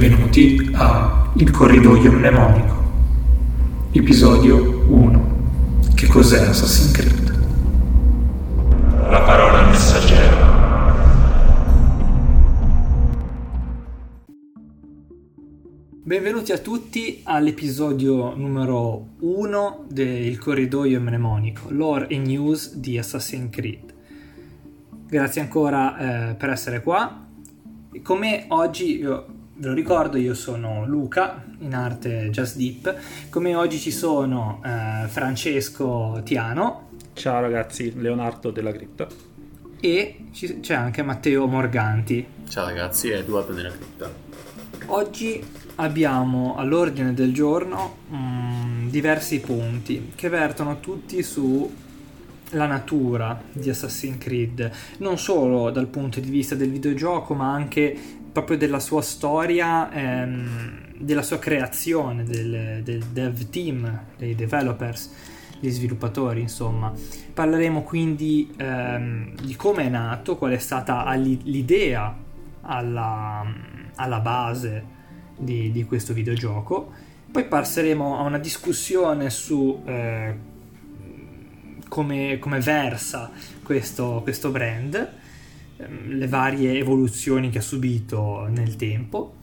Benvenuti a Il corridoio mnemonico, episodio 1. Che cos'è Assassin's Creed? La parola messaggero. Benvenuti a tutti all'episodio numero 1 del corridoio mnemonico, lore e news di Assassin's Creed. Grazie ancora eh, per essere qua. Come oggi, io ve lo ricordo, io sono Luca, in arte Just Deep. Come oggi ci sono eh, Francesco Tiano. Ciao ragazzi, Leonardo della Cripta. E ci, c'è anche Matteo Morganti. Ciao ragazzi, Edoardo della Cripta. Oggi abbiamo all'ordine del giorno mh, mm, diversi punti che vertono tutti sulla natura di Assassin's Creed, non solo dal punto di vista del videogioco, ma anche proprio della sua storia, ehm, della sua creazione, del, del dev team, dei developers, gli sviluppatori, insomma. Parleremo quindi ehm, di come è nato, qual è stata l'idea alla, alla base di, di questo videogioco. Poi passeremo a una discussione su eh, come, come, versa questo, questo brand, le varie evoluzioni che ha subito nel tempo.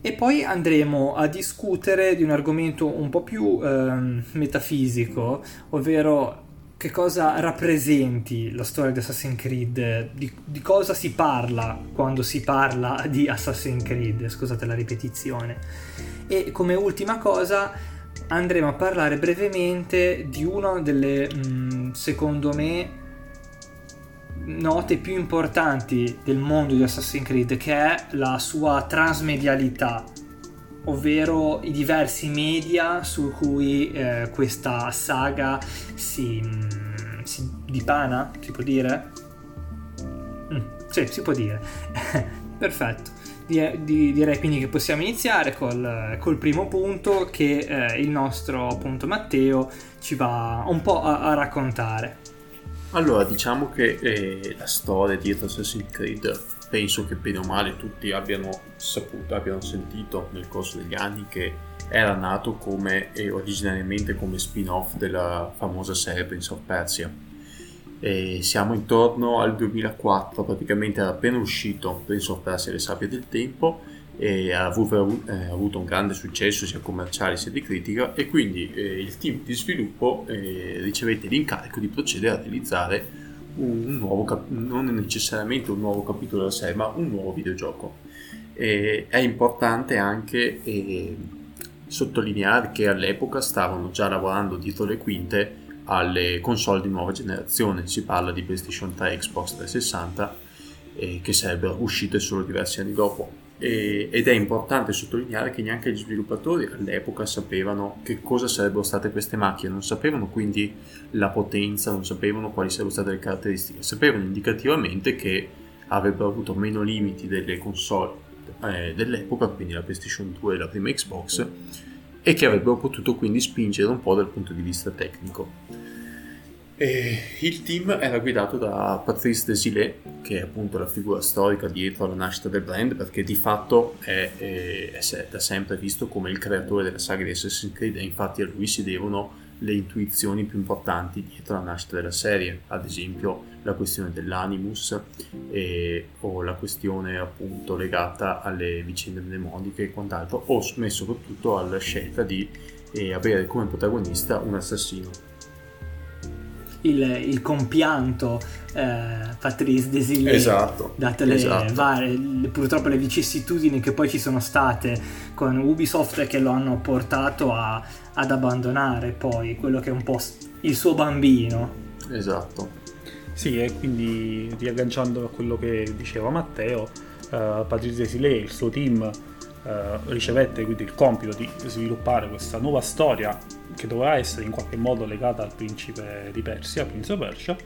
E poi andremo a discutere di un argomento un po' più eh, metafisico, ovvero che cosa rappresenti la storia di Assassin's Creed, di, di, cosa si parla quando si parla di Assassin's Creed, scusate la ripetizione. E come ultima cosa andremo a parlare brevemente di una delle, mh, mm, secondo me, note più importanti del mondo di Assassin's Creed, che è la sua transmedialità, ovvero i diversi media su cui eh, questa saga si, mm, si, dipana, si può dire? Mm, sì, si può dire. Perfetto. Di, di, direi quindi che possiamo iniziare col, col primo punto che eh, il nostro appunto Matteo ci va un po' a, a raccontare. Allora, diciamo che eh, la storia dietro Assassin's Creed penso che bene o male tutti abbiano saputo, abbiano sentito nel corso degli anni che era nato come eh, originariamente come spin-off della famosa serie Prince of Persia. E siamo intorno al 2004, praticamente era appena uscito Prince of Persia e le sabbie del tempo e ha avuto, eh, avuto, un grande successo sia commerciale sia di critica e quindi eh, il team di sviluppo eh, ricevette l'incarico di procedere a realizzare un nuovo cap- non necessariamente un nuovo capitolo della serie, ma un nuovo videogioco. E è importante anche eh, sottolineare che all'epoca stavano già lavorando dietro le quinte alle console di nuova generazione, si parla di PlayStation 3 Xbox 360 eh, che sarebbero uscite solo diversi anni dopo e, ed è importante sottolineare che neanche gli sviluppatori all'epoca sapevano che cosa sarebbero state queste macchine, non sapevano quindi la potenza, non sapevano quali sarebbero state le caratteristiche, sapevano indicativamente che avrebbero avuto meno limiti delle console eh, dell'epoca, quindi la PlayStation 2 e la prima Xbox, e che avrebbero potuto quindi spingere un po' dal punto di vista tecnico. E il team era guidato da Patrice Desilets, che è appunto la figura storica dietro alla nascita del brand, perché di fatto è, è, è da sempre visto come il creatore della saga di Assassin's Creed e infatti a lui si devono le intuizioni più importanti dietro la nascita della serie, ad esempio la questione dell'animus e, o la questione appunto legata alle vicende mnemoniche e quant'altro, o soprattutto alla scelta di eh, avere come protagonista un assassino il, il compianto eh, Patrice Desilets esatto, date le esatto. varie le, purtroppo le vicissitudini che poi ci sono state con Ubisoft che lo hanno portato a, ad abbandonare poi quello che è un po' il suo bambino esatto sì e quindi riagganciando a quello che diceva Matteo uh, Patrice Desilets e il suo team Uh, ricevette quindi il compito di sviluppare questa nuova storia che doveva essere in qualche modo legata al principe di Persia, Prince of Persia,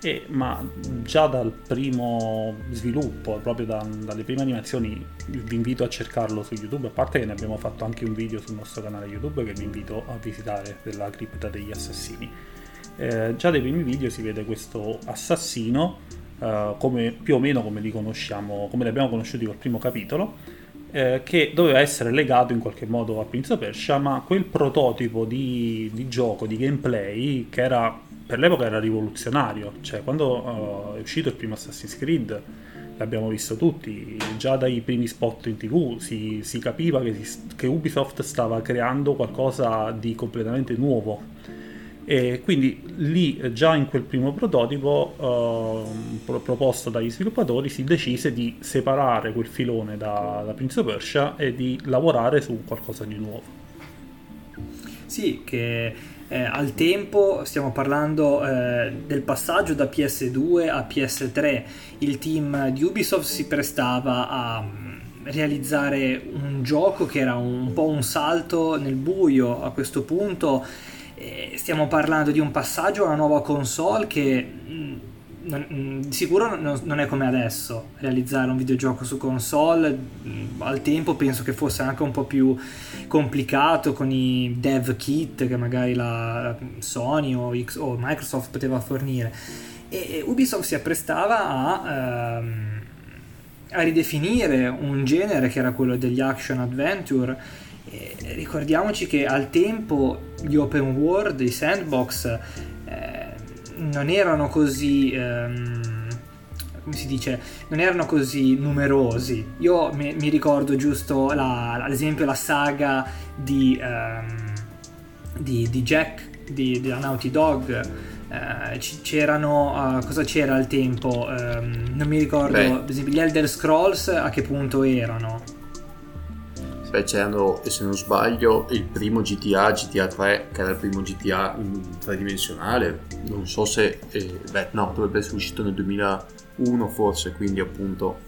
e, ma già dal primo sviluppo, proprio da, dalle prime animazioni, vi invito a cercarlo su YouTube, a parte che ne abbiamo fatto anche un video sul nostro canale YouTube che vi invito a visitare della cripta degli assassini. Eh, già dai primi video si vede questo assassino eh, come, più o meno come li conosciamo, come li abbiamo conosciuti col primo capitolo, eh, che doveva essere legato in qualche modo a Prince of Persia, ma quel prototipo di, di gioco, di gameplay, che era per l'epoca era rivoluzionario, cioè quando uh, è uscito il primo Assassin's Creed l'abbiamo visto tutti, già dai primi spot in tv si, si capiva che, che, Ubisoft stava creando qualcosa di completamente nuovo. E quindi lì, già in quel primo prototipo uh, pro- proposto dagli sviluppatori, si decise di separare quel filone da, da Prince of Persia e di lavorare su qualcosa di nuovo. Sì, che eh, al tempo stiamo parlando eh, del passaggio da PS2 a PS3. Il team di Ubisoft si prestava a mm, realizzare un gioco che era un po' un salto nel buio a questo punto eh, stiamo parlando di un passaggio a una nuova console che mm, non, mm, di sicuro non, non, è come adesso realizzare un videogioco su console mm, al tempo penso che fosse anche un po' più complicato con i dev kit che magari la Sony o, X, o Microsoft poteva fornire. E, Ubisoft si apprestava a, ehm, a ridefinire un genere che era quello degli action adventure e ricordiamoci che al tempo gli open world, i sandbox eh, non erano così ehm, come si dice, non erano così numerosi. Io mi, mi ricordo giusto la, ad esempio la saga di, um, di, di Jack, di, della Naughty Dog. Uh, c'erano, uh, cosa c'era al tempo? Um, non mi ricordo, Beh. ad esempio gli Elder Scrolls a che punto erano? Beh, c'erano, se non sbaglio, il primo GTA, GTA 3, che era il primo GTA tridimensionale. Non so se, eh, beh, no, dovrebbe essere uscito nel 2001 forse, quindi appunto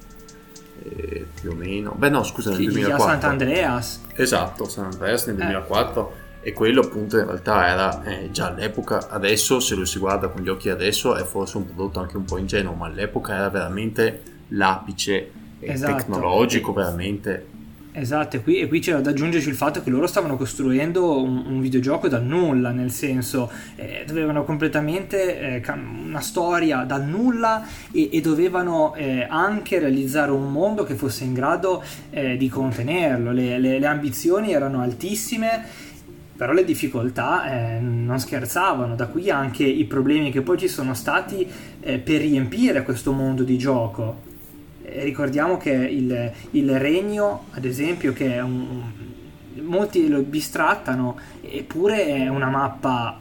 eh, più o meno. Beh, no, scusa, nel sì, 2004. Sant'Andreas. Esatto, San Andreas nel 2004. Eh. E quello appunto in realtà era eh, già all'epoca, adesso se lo si guarda con gli occhi adesso è forse un prodotto anche un po' ingenuo, ma all'epoca era veramente l'apice eh, esatto. tecnologico, veramente Esatto, e qui, e qui, c'era da aggiungerci il fatto che loro stavano costruendo un, un videogioco dal nulla, nel senso eh, dovevano completamente eh, una storia dal nulla e, e dovevano eh, anche realizzare un mondo che fosse in grado eh, di contenerlo. Le, le, le, ambizioni erano altissime, però le difficoltà eh, non scherzavano, da qui anche i problemi che poi ci sono stati eh, per riempire questo mondo di gioco ricordiamo che il, il, regno, ad esempio, che è un, molti lo bistrattano, eppure è una mappa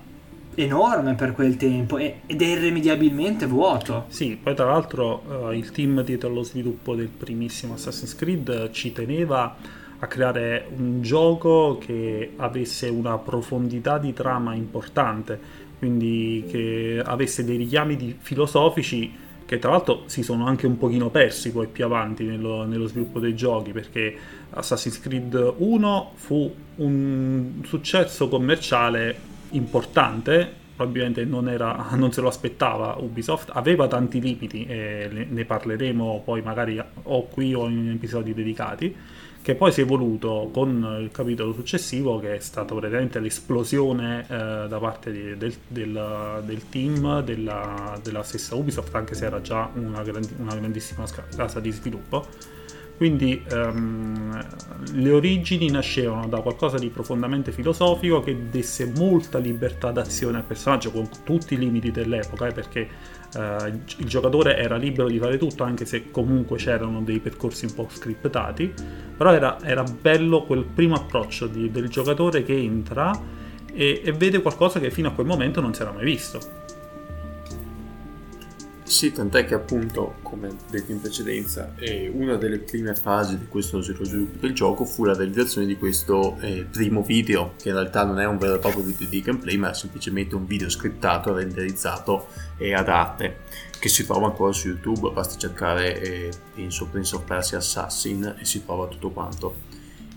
enorme per quel tempo ed è irrimediabilmente vuoto. Sì, poi tra l'altro uh, il team dietro allo sviluppo del primissimo Assassin's Creed ci teneva a creare un gioco che avesse una profondità di trama importante, quindi che avesse dei richiami filosofici che tra l'altro si sono anche un pochino persi poi più avanti nello, nello, sviluppo dei giochi perché Assassin's Creed 1 fu un successo commerciale importante probabilmente non, era, non se lo aspettava Ubisoft aveva tanti limiti e ne parleremo poi magari o qui o in episodi dedicati che poi si è evoluto con il capitolo successivo che è stato praticamente l'esplosione eh, da parte di, del, del, del, team della, della, stessa Ubisoft anche se era già una, grandi, una grandissima casa di sviluppo. Quindi um, le origini nascevano da qualcosa di profondamente filosofico che desse molta libertà d'azione al personaggio con tutti i limiti dell'epoca, eh, perché uh, il giocatore era libero di fare tutto, anche se comunque c'erano dei percorsi un po' scriptati, però era, era bello quel primo approccio di, del giocatore che entra e, e vede qualcosa che fino a quel momento non si era mai visto. Sì, tant'è che appunto, come detto in precedenza, eh, una delle prime fasi di questo sviluppo del gioco fu la realizzazione di questo eh, primo video, che in realtà non è un vero e proprio video di gameplay, ma è semplicemente un video scriptato, renderizzato e ad arte, che si trova ancora su YouTube, basta cercare, eh, penso, Prince of Persia Assassin e si trova tutto quanto.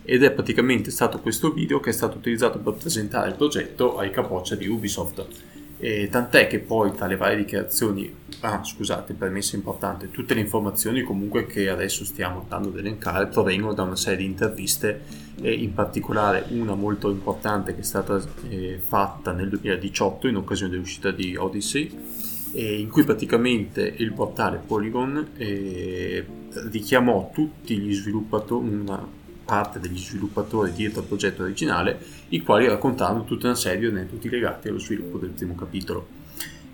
Ed è praticamente stato questo video che è stato utilizzato per presentare il progetto ai capoccia di Ubisoft e tant'è che poi tra le varie dichiarazioni, ah scusate, permesso importante, tutte le informazioni comunque che adesso stiamo andando ad elencare provengono da una serie di interviste e in particolare una molto importante che è stata eh, fatta nel 2018 in occasione dell'uscita di Odyssey in cui praticamente il portale Polygon eh, richiamò tutti gli sviluppatori, una parte degli sviluppatori dietro al progetto originale, i quali raccontavano tutta una serie di aneddoti legati allo sviluppo del primo capitolo.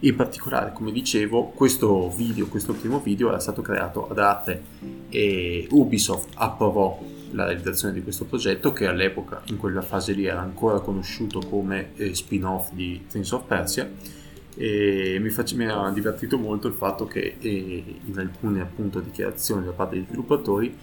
In particolare, come dicevo, questo video, questo primo video era stato creato ad arte e Ubisoft approvò la realizzazione di questo progetto che all'epoca, in quella fase lì, era ancora conosciuto come eh, spin-off di Prince of Persia e mi, face, mi, ha divertito molto il fatto che eh, in alcune appunto dichiarazioni da parte degli sviluppatori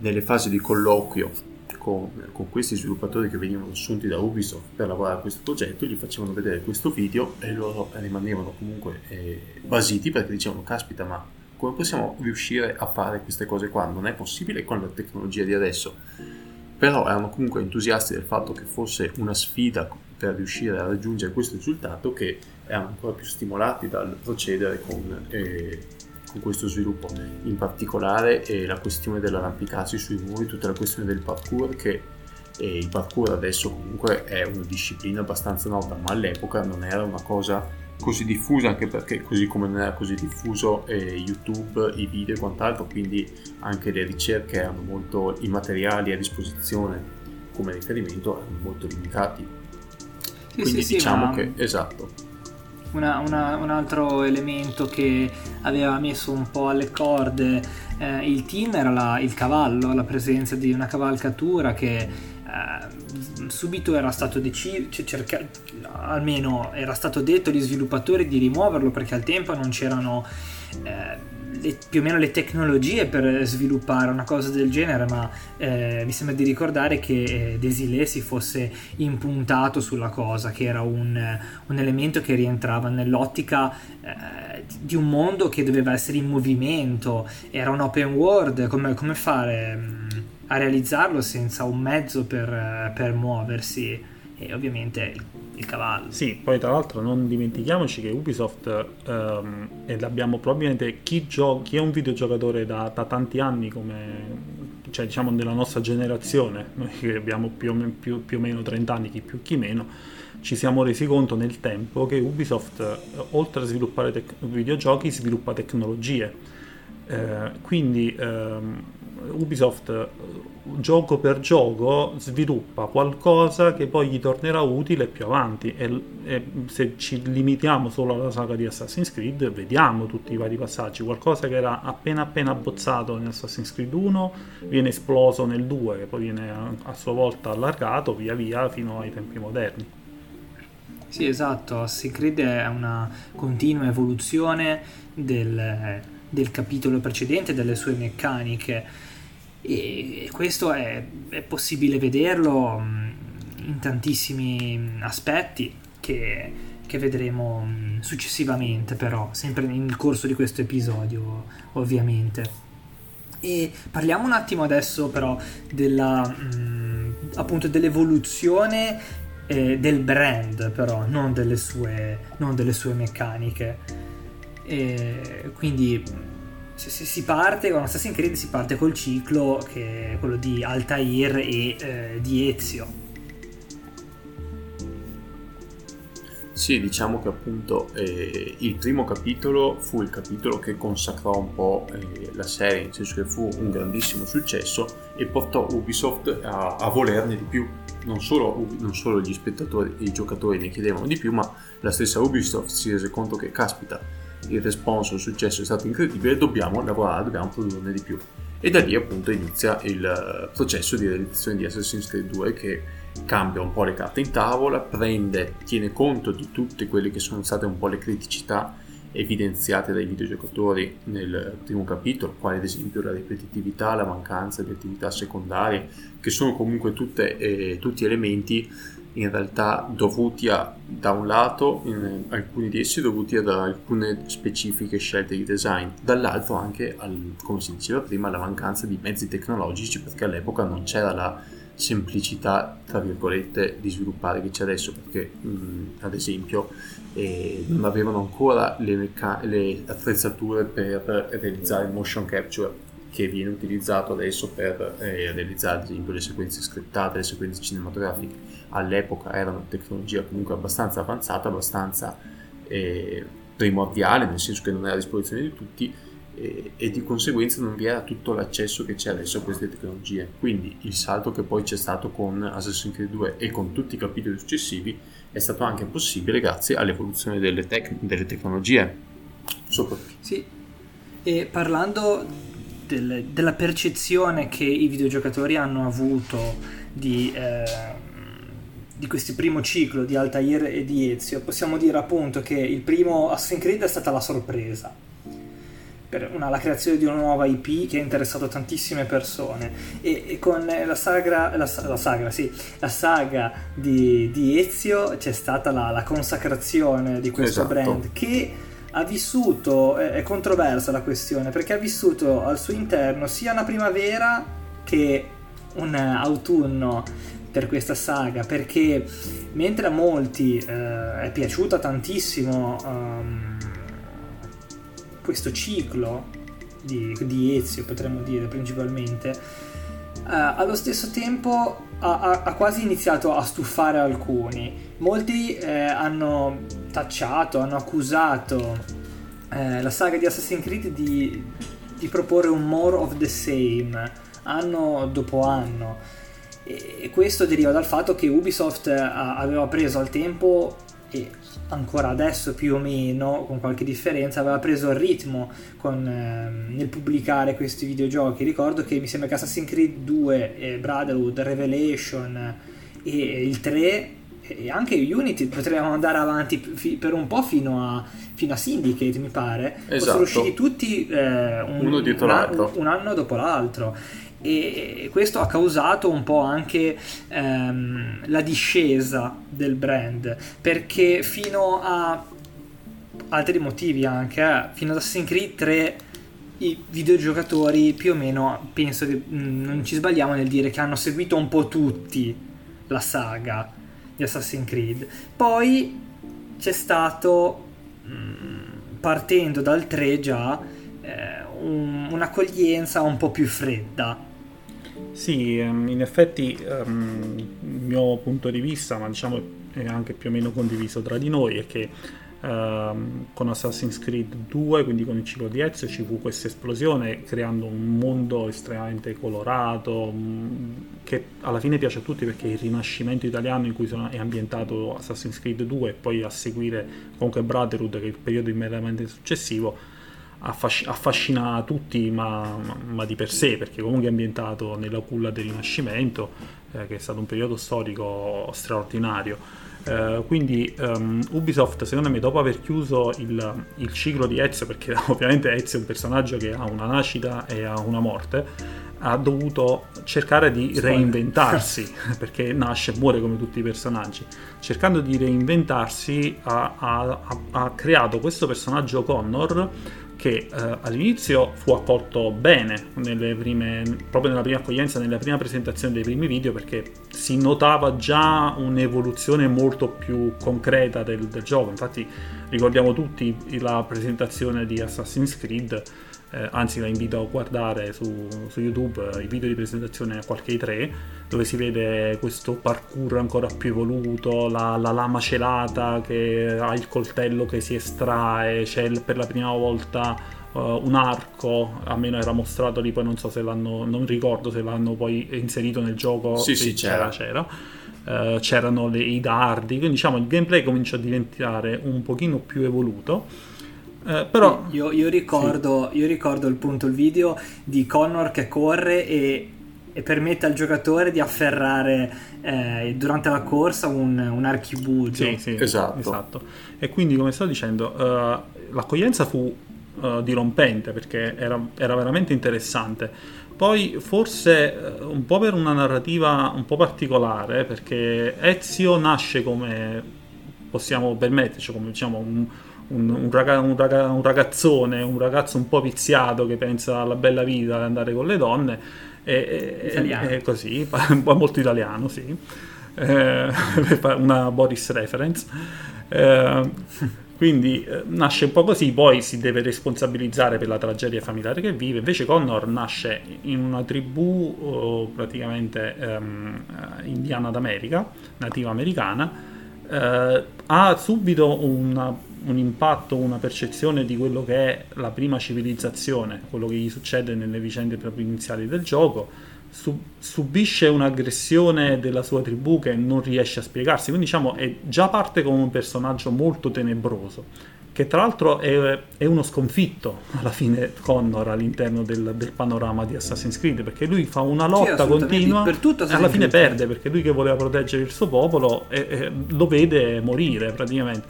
nelle fasi di colloquio con, con, questi sviluppatori che venivano assunti da Ubisoft per lavorare a questo progetto gli facevano vedere questo video e loro rimanevano comunque eh, basiti perché dicevano caspita ma come possiamo riuscire a fare queste cose qua? Non è possibile con la tecnologia di adesso. Però erano comunque entusiasti del fatto che fosse una sfida per riuscire a raggiungere questo risultato che erano ancora più stimolati dal procedere con, eh, con questo sviluppo. In particolare eh, la questione dell'arrampicarsi sui muri, tutta la questione del parkour che eh, il parkour adesso comunque è una disciplina abbastanza nota, ma all'epoca non era una cosa così diffusa anche perché così come non era così diffuso eh, YouTube, i video e quant'altro, quindi anche le ricerche erano molto, i materiali a disposizione come riferimento erano molto limitati. Sì, quindi sì, diciamo sì, che esatto. Una, una, un altro elemento che aveva messo un po' alle corde eh, il team era la, il cavallo, la presenza di una cavalcatura che eh, subito era stato deciso, cioè cerca- almeno era stato detto agli sviluppatori di rimuoverlo perché al tempo non c'erano eh, le, più o meno le tecnologie per sviluppare una cosa del genere, ma eh, mi sembra di ricordare che eh, Desilé si fosse impuntato sulla cosa, che era un, un elemento che rientrava nell'ottica eh, di un mondo che doveva essere in movimento, era un open world, come, come fare mm, a realizzarlo senza un mezzo per, per muoversi? E ovviamente il cavallo. Sì, poi tra l'altro non dimentichiamoci che Ubisoft, um, e l'abbiamo probabilmente chi, gio- chi è un videogiocatore da, da, tanti anni come cioè diciamo nella nostra generazione, noi che abbiamo più o, meno, più, più o meno 30 anni, chi più chi meno, ci siamo resi conto nel tempo che Ubisoft, eh, oltre a sviluppare tec- videogiochi, sviluppa tecnologie. Eh, quindi ehm, Ubisoft gioco per gioco sviluppa qualcosa che poi gli tornerà utile più avanti. E, e, se ci limitiamo solo alla saga di Assassin's Creed vediamo tutti i vari passaggi. Qualcosa che era appena appena abbozzato in Assassin's Creed 1 viene esploso nel 2 che poi viene a, sua volta allargato via via fino ai tempi moderni. Sì esatto. Assassin's Creed è una continua evoluzione del, del capitolo precedente delle sue meccaniche e questo è, è possibile vederlo mm, in tantissimi aspetti che, che, vedremo mm, successivamente però sempre nel corso di questo episodio ovviamente. E parliamo un attimo adesso però della mm, appunto dell'evoluzione eh, del brand però non delle sue, non delle sue meccaniche. E quindi se, se, si parte con Assassin's Creed si parte col ciclo che è quello di Altair e eh, di Ezio Sì, diciamo che appunto eh, il primo capitolo fu il capitolo che consacrò un po' eh, la serie, nel senso che fu un grandissimo successo e portò Ubisoft a, a volerne di più. Non solo, non solo, gli spettatori e i giocatori ne chiedevano di più, ma la stessa Ubisoft si rese conto che, caspita, il responso, il successo è stato incredibile, dobbiamo lavorare, dobbiamo produrne di più. E da lì appunto inizia il eh, processo di realizzazione di Assassin's Creed 2 che cambia un po' le carte in tavola, prende, tiene conto di tutte quelle che sono state un po' le criticità evidenziate dai videogiocatori nel primo capitolo, quali ad esempio la ripetitività, la mancanza di attività secondarie, che sono comunque tutte, eh, tutti elementi in realtà dovuti a, da un lato, alcuni di essi dovuti ad alcune specifiche scelte di design, dall'altro anche, al, come si diceva prima, alla mancanza di mezzi tecnologici, perché all'epoca non c'era la semplicità, tra virgolette, di sviluppare che c'è adesso, perché mh, ad esempio eh, non avevano ancora le, meca- le attrezzature per realizzare motion capture che viene utilizzato adesso per eh, realizzare ad esempio le sequenze scriptate, le sequenze cinematografiche. All'epoca era una tecnologia comunque abbastanza avanzata, abbastanza eh, primordiale, nel senso che non era a disposizione di tutti e, e, di conseguenza non vi era tutto l'accesso che c'è adesso a queste tecnologie. Quindi il salto che poi c'è stato con Assassin's Creed 2 e con tutti i capitoli successivi è stato anche possibile grazie all'evoluzione delle, tec- delle tecnologie. Soprattutto. Sì, e parlando del, della percezione che i videogiocatori hanno avuto di... Eh, di questo primo ciclo di Altair e di Ezio, possiamo dire appunto che il primo Assassin's Creed è stata la sorpresa per una, la creazione di una nuova IP che ha interessato tantissime persone e, e con la saga, la, la, saga, sì, la saga di, di, Ezio c'è stata la, la consacrazione di questo esatto. brand che ha vissuto, è, è controversa la questione, perché ha vissuto al suo interno sia una primavera che un autunno per questa saga perché mentre a molti eh, è piaciuta tantissimo um, questo ciclo di, di, Ezio, potremmo dire principalmente, uh, allo stesso tempo ha, ha, ha, quasi iniziato a stufare alcuni. Molti eh, hanno tacciato, hanno accusato eh, la saga di Assassin's Creed di, di proporre un more of the same anno dopo anno e questo deriva dal fatto che Ubisoft eh, aveva preso al tempo e ancora adesso più o meno, con qualche differenza, aveva preso il ritmo con, eh, nel pubblicare questi videogiochi. Ricordo che mi sembra che Assassin's Creed 2, eh, Brotherhood, Revelation e il 3 e anche Unity potremmo andare avanti fi- per un po' fino a, fino a Syndicate mi pare esatto. sono usciti tutti eh, un, uno dietro un, l'altro un anno dopo l'altro e questo ha causato un po' anche ehm, la discesa del brand perché fino a altri motivi anche eh, fino ad Assassin's Creed 3 i videogiocatori più o meno penso che mh, mm, non ci sbagliamo nel dire che hanno seguito un po' tutti la saga di Assassin's Creed. Poi c'è stato mm, partendo dal 3 già eh, un, un'accoglienza un po' più fredda sì, ehm, in effetti um, il mio punto di vista, ma diciamo è anche più o meno condiviso tra di noi, è che um, con Assassin's Creed 2, quindi con il ciclo di Ezio, ci fu questa esplosione creando un mondo estremamente colorato, um, che alla fine piace a tutti perché il rinascimento italiano in cui è ambientato Assassin's Creed 2 e poi a seguire comunque Brotherhood, che è il periodo immediatamente successivo, affascina tutti ma, ma, di per sé perché comunque è ambientato nella culla del Rinascimento eh, che è stato un periodo storico straordinario. Eh, quindi um, Ubisoft secondo me dopo aver chiuso il, il, ciclo di Ezio perché ovviamente Ezio è un personaggio che ha una nascita e ha una morte ha dovuto cercare di reinventarsi perché nasce e muore come tutti i personaggi. Cercando di reinventarsi ha, ha, ha creato questo personaggio Connor che eh, all'inizio fu accolto bene prime, proprio nella prima accoglienza, nella prima presentazione dei primi video, perché si notava già un'evoluzione molto più concreta del, del gioco. Infatti ricordiamo tutti la presentazione di Assassin's Creed eh, anzi la invito a guardare su, su YouTube eh, i video di presentazione a qualche i3 dove si vede questo parkour ancora più evoluto, la, la, lama celata che ha il coltello che si estrae, c'è per la prima volta uh, un arco, almeno era mostrato lì, poi non so se l'hanno, non ricordo se l'hanno poi inserito nel gioco, sì, sì c'era. c'era. Uh, c'erano le, i dardi, quindi diciamo il gameplay comincia a diventare un pochino più evoluto eh, però io, io, ricordo, sì. io, ricordo, il punto il video di Connor che corre e, e permette al giocatore di afferrare eh, durante la corsa un, un archibugio. Sì, sì, esatto. esatto. E quindi, come sto dicendo, uh, l'accoglienza fu uh, dirompente perché era, era, veramente interessante. Poi forse un po' per una narrativa un po' particolare, perché Ezio nasce come possiamo permetterci, come diciamo un un, un, raga, un, raga, un, ragazzone, un ragazzo un po' viziato che pensa alla bella vita, ad andare con le donne, e, è così, molto italiano, sì, eh, una Boris reference. Eh, quindi eh, nasce un po' così, poi si deve responsabilizzare per la tragedia familiare che vive. Invece Connor nasce in una tribù oh, praticamente ehm, indiana d'America, nativa americana. Eh, ha subito una un impatto, una percezione di quello che è la prima civilizzazione, quello che gli succede nelle vicende proprio iniziali del gioco, su- subisce un'aggressione della sua tribù che non riesce a spiegarsi, quindi diciamo è già parte come un personaggio molto tenebroso che tra l'altro è, è, uno sconfitto alla fine Connor all'interno del, del, panorama di Assassin's Creed perché lui fa una lotta sì, continua e alla fine perde perché lui che voleva proteggere il suo popolo e, e, lo vede morire praticamente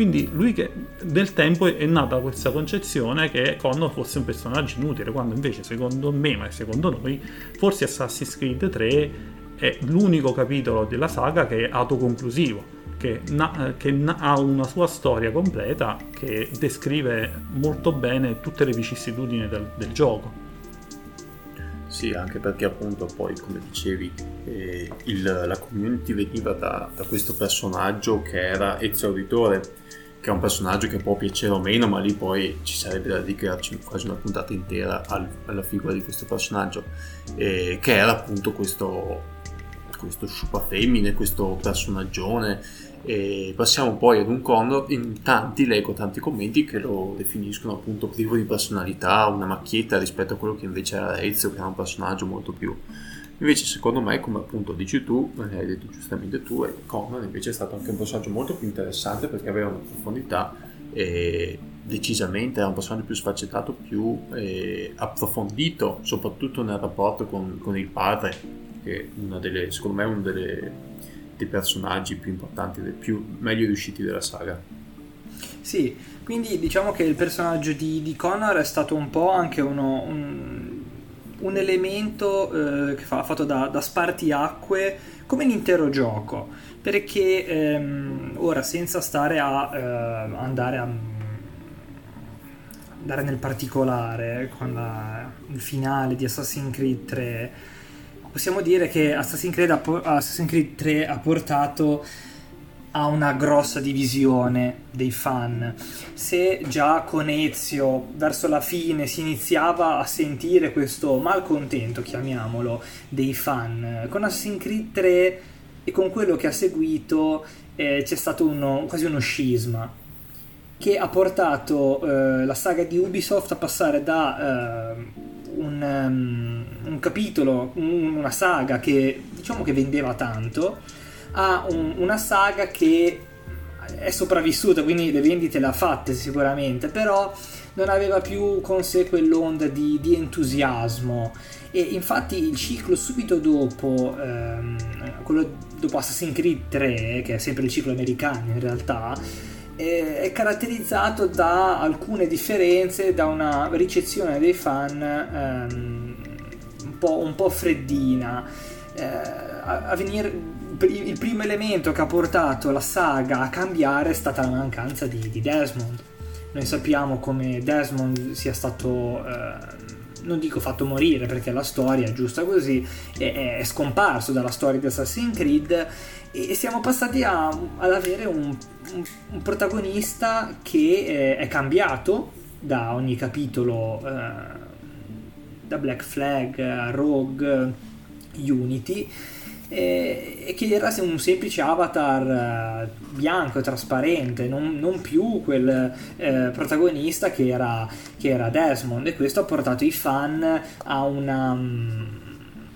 quindi lui che nel tempo è nata questa concezione che Connor fosse un personaggio inutile quando invece secondo me ma secondo noi forse Assassin's Creed 3 è l'unico capitolo della saga che è autoconclusivo che, na- che na- ha una sua storia completa che descrive molto bene tutte le vicissitudini del, del gioco. Sì, anche perché appunto poi, come dicevi, eh, il, la community veniva da, da, questo personaggio che era Ezio che è un personaggio che può piacere o meno, ma lì poi ci sarebbe da dedicarci quasi una puntata intera al, alla figura di questo personaggio, eh, che era appunto questo, questo sciupa femmine, questo personaggione. E passiamo poi ad un Connor, in tanti leggo tanti commenti che lo definiscono appunto privo di personalità, una macchietta rispetto a quello che invece era Ezio, che era un personaggio molto più... Invece secondo me, come appunto dici tu, hai detto giustamente tu, Connor invece è stato anche un personaggio molto più interessante perché aveva una profondità e decisamente era un personaggio più sfaccettato, più eh, approfondito, soprattutto nel rapporto con, con il padre, che delle, secondo me è una delle dei personaggi più importanti, più meglio riusciti della saga. Sì, quindi diciamo che il personaggio di, di Connor è stato un po' anche uno, un, un elemento eh, che fa, fatto da, da spartiacque come l'intero gioco, perché ehm, ora senza stare a eh, andare a andare nel particolare con la, il finale di Assassin's Creed 3 possiamo dire che Assassin's Creed, Assassin's Creed 3 ha portato a una grossa divisione dei fan. Se già con Ezio verso la fine si iniziava a sentire questo malcontento, chiamiamolo, dei fan, con Assassin's Creed 3 e con quello che ha seguito eh, c'è stato uno, quasi uno scisma che ha portato eh, la saga di Ubisoft a passare da eh, un, um, un, capitolo, un, una saga che diciamo che vendeva tanto, a un, una saga che è sopravvissuta, quindi le vendite le ha fatte sicuramente, però non aveva più con sé quell'onda di, di entusiasmo. E infatti il ciclo subito dopo, ehm, quello dopo Assassin's Creed 3, che è sempre il ciclo americano in realtà, è caratterizzato da alcune differenze, da una ricezione dei fan ehm, un, po', un, po', freddina. Eh, a, a venire, il primo elemento che ha portato la saga a cambiare è stata la mancanza di, di Desmond. Noi sappiamo come Desmond sia stato, eh, non dico fatto morire perché la storia è giusta così, è, è scomparso dalla storia di Assassin's Creed e siamo passati a, ad avere un, un, un, protagonista che eh, è cambiato da ogni capitolo, eh, da Black Flag a Rogue, Unity, eh, e che era un semplice avatar eh, bianco e trasparente, non, non più quel eh, protagonista che era, che era Desmond, e questo ha portato i fan a una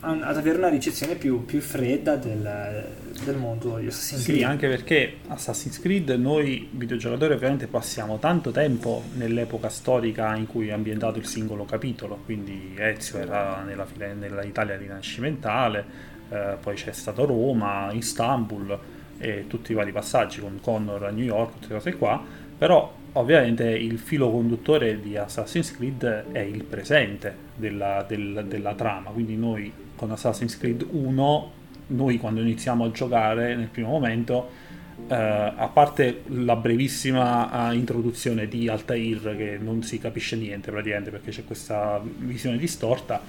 ad avere una ricezione più, più fredda del, del, mondo di Assassin's Creed. Sì, anche perché Assassin's Creed noi videogiocatori ovviamente passiamo tanto tempo nell'epoca storica in cui è ambientato il singolo capitolo, quindi Ezio era nella, nella Italia rinascimentale, eh, poi c'è stato Roma, Istanbul e tutti i vari passaggi con Connor a New York, tutte cose qua, però ovviamente il filo conduttore di Assassin's Creed è il presente della, del, della trama, quindi noi con Assassin's Creed 1, noi quando iniziamo a giocare nel primo momento, eh, a parte la brevissima uh, introduzione di Altair che non si capisce niente praticamente perché c'è questa visione distorta,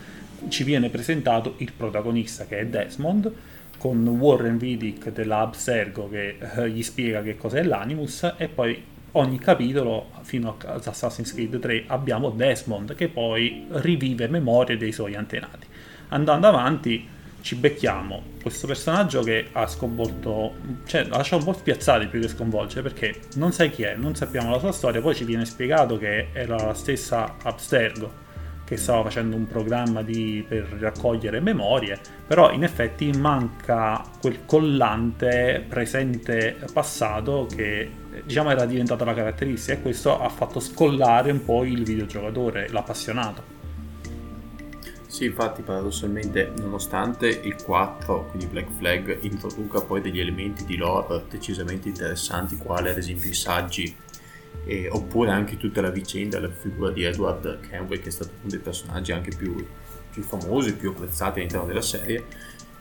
ci viene presentato il protagonista che è Desmond con Warren Vidic della Abstergo che uh, gli spiega che cos'è l'Animus e poi ogni capitolo fino ad Assassin's Creed 3 abbiamo Desmond che poi rivive memorie dei suoi antenati. Andando avanti ci becchiamo. Questo personaggio che ha sconvolto, cioè ha lasciato un po' spiazzati più che sconvolgere perché non sai chi è, non sappiamo la sua storia, poi ci viene spiegato che era la stessa Abstergo che stava facendo un programma di, per raccogliere memorie, però in effetti manca quel collante presente passato che diciamo era diventata la caratteristica e questo ha fatto scollare un po' il videogiocatore, l'appassionato. Sì, infatti paradossalmente, nonostante il 4, quindi Black Flag, introduca poi degli elementi di lore decisamente interessanti, quali ad esempio i saggi e, oppure anche tutta la vicenda, la figura di Edward Kenway che è stato uno dei personaggi anche più, più famosi, più apprezzati all'interno della serie.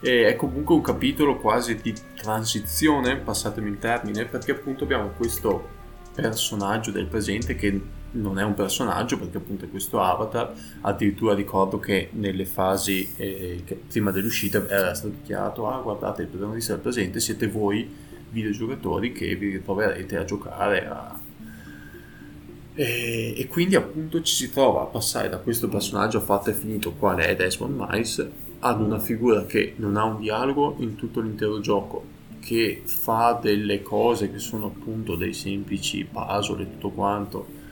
E è comunque un capitolo quasi di transizione, passatemi il termine, perché appunto abbiamo questo personaggio del presente che non è un personaggio perché appunto è questo avatar addirittura ricordo che nelle fasi eh, che prima dell'uscita era stato dichiarato ah guardate il protagonista del presente siete voi videogiocatori che vi ritroverete a giocare a, e, e, quindi appunto ci si trova a passare da questo personaggio fatto e finito quale è Desmond Miles ad una figura che non ha un dialogo in tutto l'intero gioco che fa delle cose che sono appunto dei semplici puzzle e tutto quanto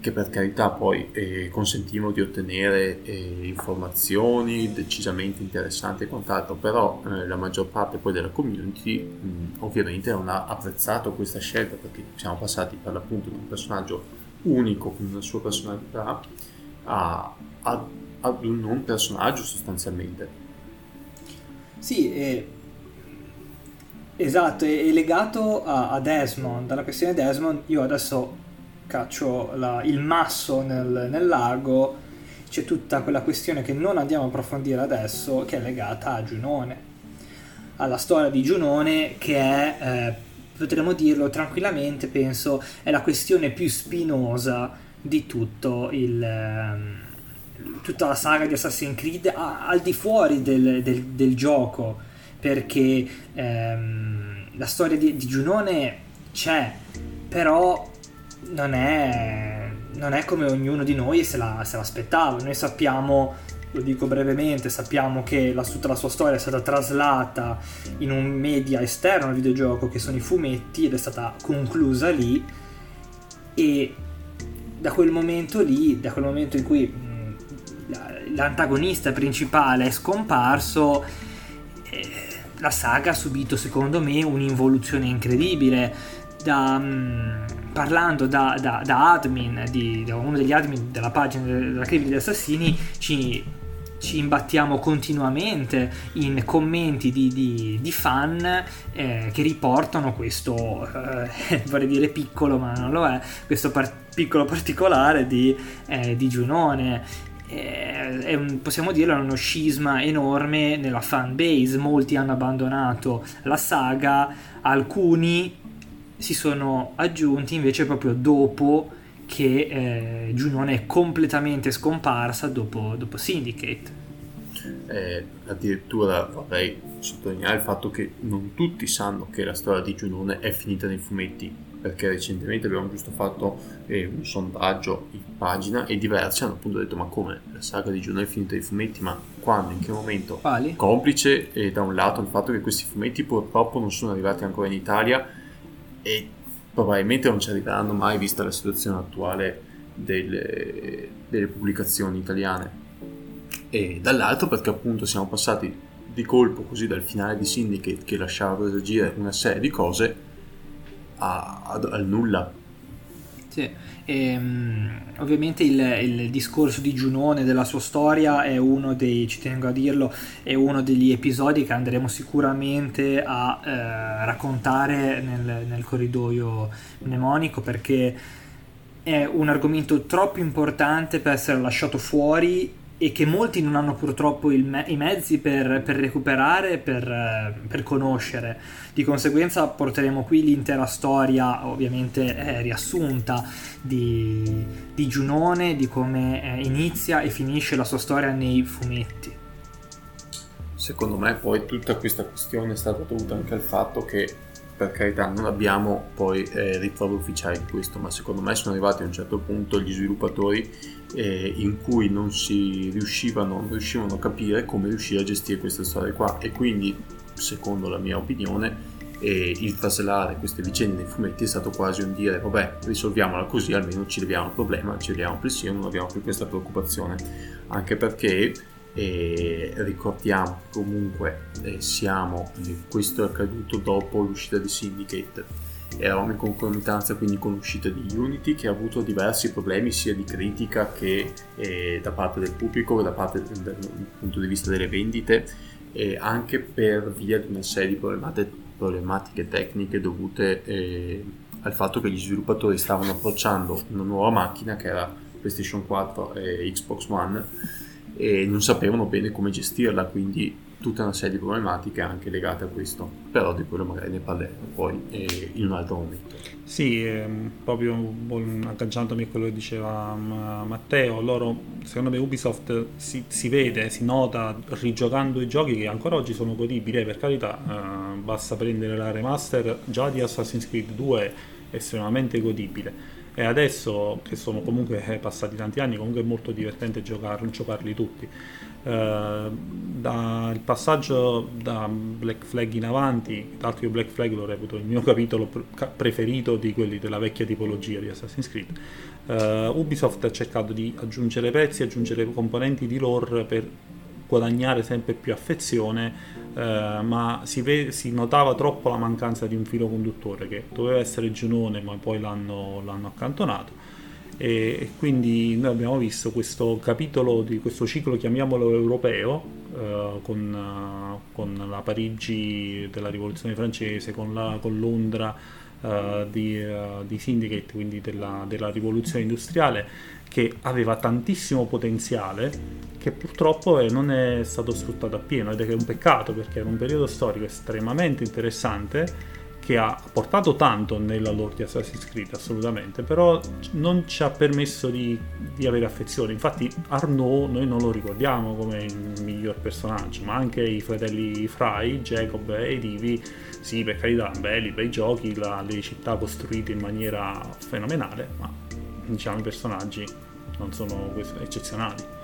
che per carità poi eh, consentivano di ottenere eh, informazioni decisamente interessanti e quant'altro, però eh, la maggior parte poi della community mh, ovviamente non ha apprezzato questa scelta perché siamo passati per l'appunto da un personaggio unico con una sua personalità a, a, ad un non personaggio sostanzialmente. Sì, è, esatto, è, è legato a, a, Desmond, alla questione Desmond, io adesso caccio la, il masso nel, nel lago, c'è tutta quella questione che non andiamo a approfondire adesso, che è legata a Giunone, alla storia di Giunone che è... Eh, potremmo dirlo tranquillamente, penso, è la questione più spinosa di tutto il, ehm, tutta la saga di Assassin's Creed al di fuori del, del, del gioco, perché ehm, la storia di, di, Giunone c'è, però non è, non è come ognuno di noi se, la, se l'aspettava. Noi sappiamo lo dico brevemente, sappiamo che la, tutta la sua storia è stata traslata in un media esterno al videogioco che sono i fumetti ed è stata conclusa lì e da quel momento lì, da quel momento in cui mh, l'antagonista principale è scomparso, eh, la saga ha subito secondo me un'involuzione incredibile. Da, mh, parlando da, da, da admin, di, da uno degli admin della pagina della Crivi degli Assassini, ci ci imbattiamo continuamente in commenti di, di, di fan eh, che riportano questo, eh, vorrei dire piccolo ma non lo è, questo par- piccolo particolare di, eh, di Giunone. Eh, un, possiamo dirlo, è uno scisma enorme nella fan base, molti hanno abbandonato la saga, alcuni si sono aggiunti invece proprio dopo che eh, Giunone è completamente scomparsa dopo, dopo Syndicate. Eh, addirittura vorrei sottolineare il fatto che non tutti sanno che la storia di Giunone è finita nei fumetti, perché recentemente abbiamo giusto fatto eh, un sondaggio in pagina e diversi hanno appunto detto ma come la saga di Giunone è finita nei fumetti, ma quando, in che momento? Quali? Complice eh, da un lato il fatto che questi fumetti purtroppo non sono arrivati ancora in Italia e probabilmente non ci arriveranno mai vista la situazione attuale delle, delle pubblicazioni italiane. E dall'altro perché appunto siamo passati di colpo così dal finale di Syndicate che lasciava presagire una serie di cose a, a, al nulla. Sì, e, um, ovviamente il, il, discorso di Giunone della sua storia è uno dei, ci tengo a dirlo, è uno degli episodi che andremo sicuramente a eh, raccontare nel, nel corridoio mnemonico perché è un argomento troppo importante per essere lasciato fuori e che molti non hanno purtroppo me- i mezzi per, per recuperare, per, per, conoscere. Di conseguenza porteremo qui l'intera storia, ovviamente eh, riassunta, di, di, Giunone, di come eh, inizia e finisce la sua storia nei fumetti. Secondo me poi tutta questa questione è stata dovuta anche al fatto che per carità non abbiamo poi eh, ritrovi ufficiali di questo, ma secondo me sono arrivati a un certo punto gli sviluppatori eh, in cui non si riuscivano, non riuscivano a capire come riuscire a gestire queste storie qua. E quindi, secondo la mia opinione, e il traslare queste vicende nei fumetti è stato quasi un dire vabbè risolviamola così almeno ci leviamo il problema ci leviamo pensiero non abbiamo più questa preoccupazione. Anche perché eh, ricordiamo che comunque eh, siamo eh, questo è accaduto dopo l'uscita di Syndicate eravamo in concomitanza quindi con l'uscita di Unity che ha avuto diversi problemi sia di critica che eh, da parte del pubblico che da parte del, dal punto di vista delle vendite e anche per via di una serie di problematiche problematiche tecniche dovute eh, al fatto che gli sviluppatori stavano approcciando una nuova macchina che era PlayStation 4 e Xbox One e non sapevano bene come gestirla, quindi tutta una serie di problematiche anche legate a questo, però di quello magari ne parleremo poi eh, in un altro momento. Sì, ehm, proprio agganciandomi a quello che diceva Matteo, loro secondo me Ubisoft si, si, vede, si nota rigiocando i giochi che ancora oggi sono godibili, eh, per carità, eh, basta prendere la remaster già di Assassin's Creed 2 è estremamente godibile e adesso che sono comunque passati tanti anni comunque è molto divertente giocar- giocarli tutti eh, dal passaggio da Black Flag in avanti, tra l'altro io Black Flag lo reputo il mio capitolo preferito di quelli della vecchia tipologia di Assassin's Creed, uh, Ubisoft ha cercato di aggiungere pezzi, aggiungere componenti di lore per guadagnare sempre più affezione, uh, ma si, ve- si, notava troppo la mancanza di un filo conduttore che doveva essere Giunone, ma poi l'hanno, l'hanno accantonato e, quindi noi abbiamo visto questo capitolo di questo ciclo, chiamiamolo europeo, eh, con, uh, con, la Parigi della rivoluzione francese, con, la, con Londra uh, di, uh, di, Syndicate, quindi della, della rivoluzione industriale, che aveva tantissimo potenziale che purtroppo eh, non è stato sfruttato appieno ed è un peccato perché era un periodo storico estremamente interessante che ha portato tanto nella lore di Assassin's Creed, assolutamente, però non ci ha permesso di, di, avere affezione. Infatti Arnaud noi non lo ricordiamo come il miglior personaggio, ma anche i fratelli Fry, Jacob e Divi, sì, per carità, belli, bei giochi, la, le città costruite in maniera fenomenale, ma diciamo i personaggi non sono eccezionali.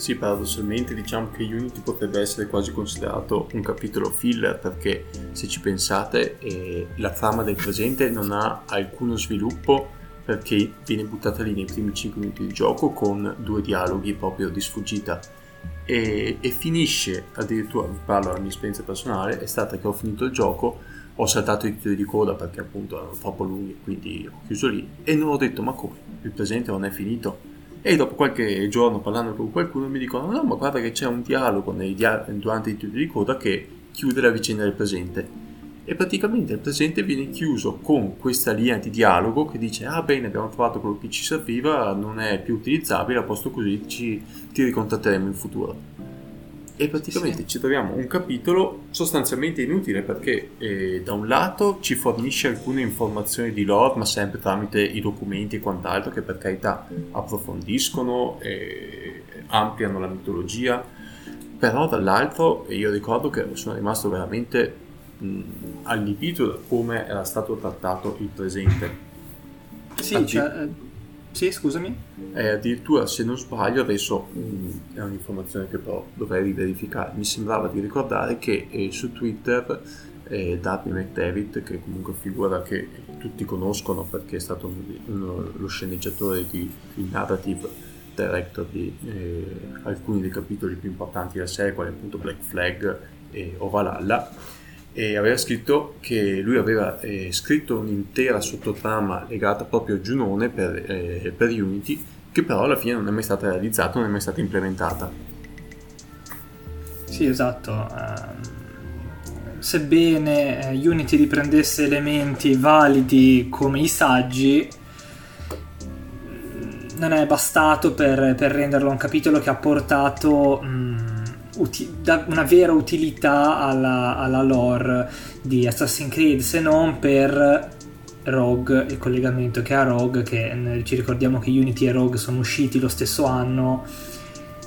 Sì, paradossalmente diciamo che Unity potrebbe essere quasi considerato un capitolo filler perché se ci pensate eh, la trama del presente non ha alcuno sviluppo perché viene buttata lì nei primi 5 minuti di gioco con due dialoghi proprio di sfuggita. E, e finisce addirittura, vi parlo della mia esperienza personale, è stata che ho finito il gioco ho saltato i titoli di coda perché appunto erano troppo lunghi quindi ho chiuso lì e non ho detto ma come? Il presente non è finito e dopo qualche giorno parlando con qualcuno mi dicono no ma guarda che c'è un dialogo dia- durante i titoli di coda che chiude la vicenda del presente e praticamente il presente viene chiuso con questa linea di dialogo che dice ah bene abbiamo trovato quello che ci serviva non è più utilizzabile a posto così ci, ti ricontatteremo in futuro e praticamente sì. ci troviamo un capitolo sostanzialmente inutile perché eh, da un lato ci fornisce alcune informazioni di lore ma sempre tramite i documenti e quant'altro che per carità approfondiscono e ampliano la mitologia però dall'altro io ricordo che sono rimasto veramente mh, allibito da come era stato trattato il presente sì, Tanti... cioè, sì, scusami. Eh, addirittura, se non sbaglio, adesso mh, mm, è un'informazione che però dovrei riverificare. Mi sembrava di ricordare che eh, su Twitter eh, Darby McDavid, che è comunque figura che tutti conoscono perché è stato uno, lo sceneggiatore di il narrative director di eh, alcuni dei capitoli più importanti della serie, quali appunto Black Flag e Ovalhalla e aveva scritto che lui aveva eh, scritto un'intera sottotrama legata proprio a Giunone per, eh, per, Unity che però alla fine non è mai stata realizzata, non è mai stata implementata. Sì, esatto. Uh, sebbene eh, Unity riprendesse elementi validi come i saggi, non è bastato per, per renderlo un capitolo che ha portato... Mh, uti- una vera utilità alla, alla lore di Assassin's Creed se non per Rogue, il collegamento che ha Rogue, che ci ricordiamo che Unity e Rogue sono usciti lo stesso anno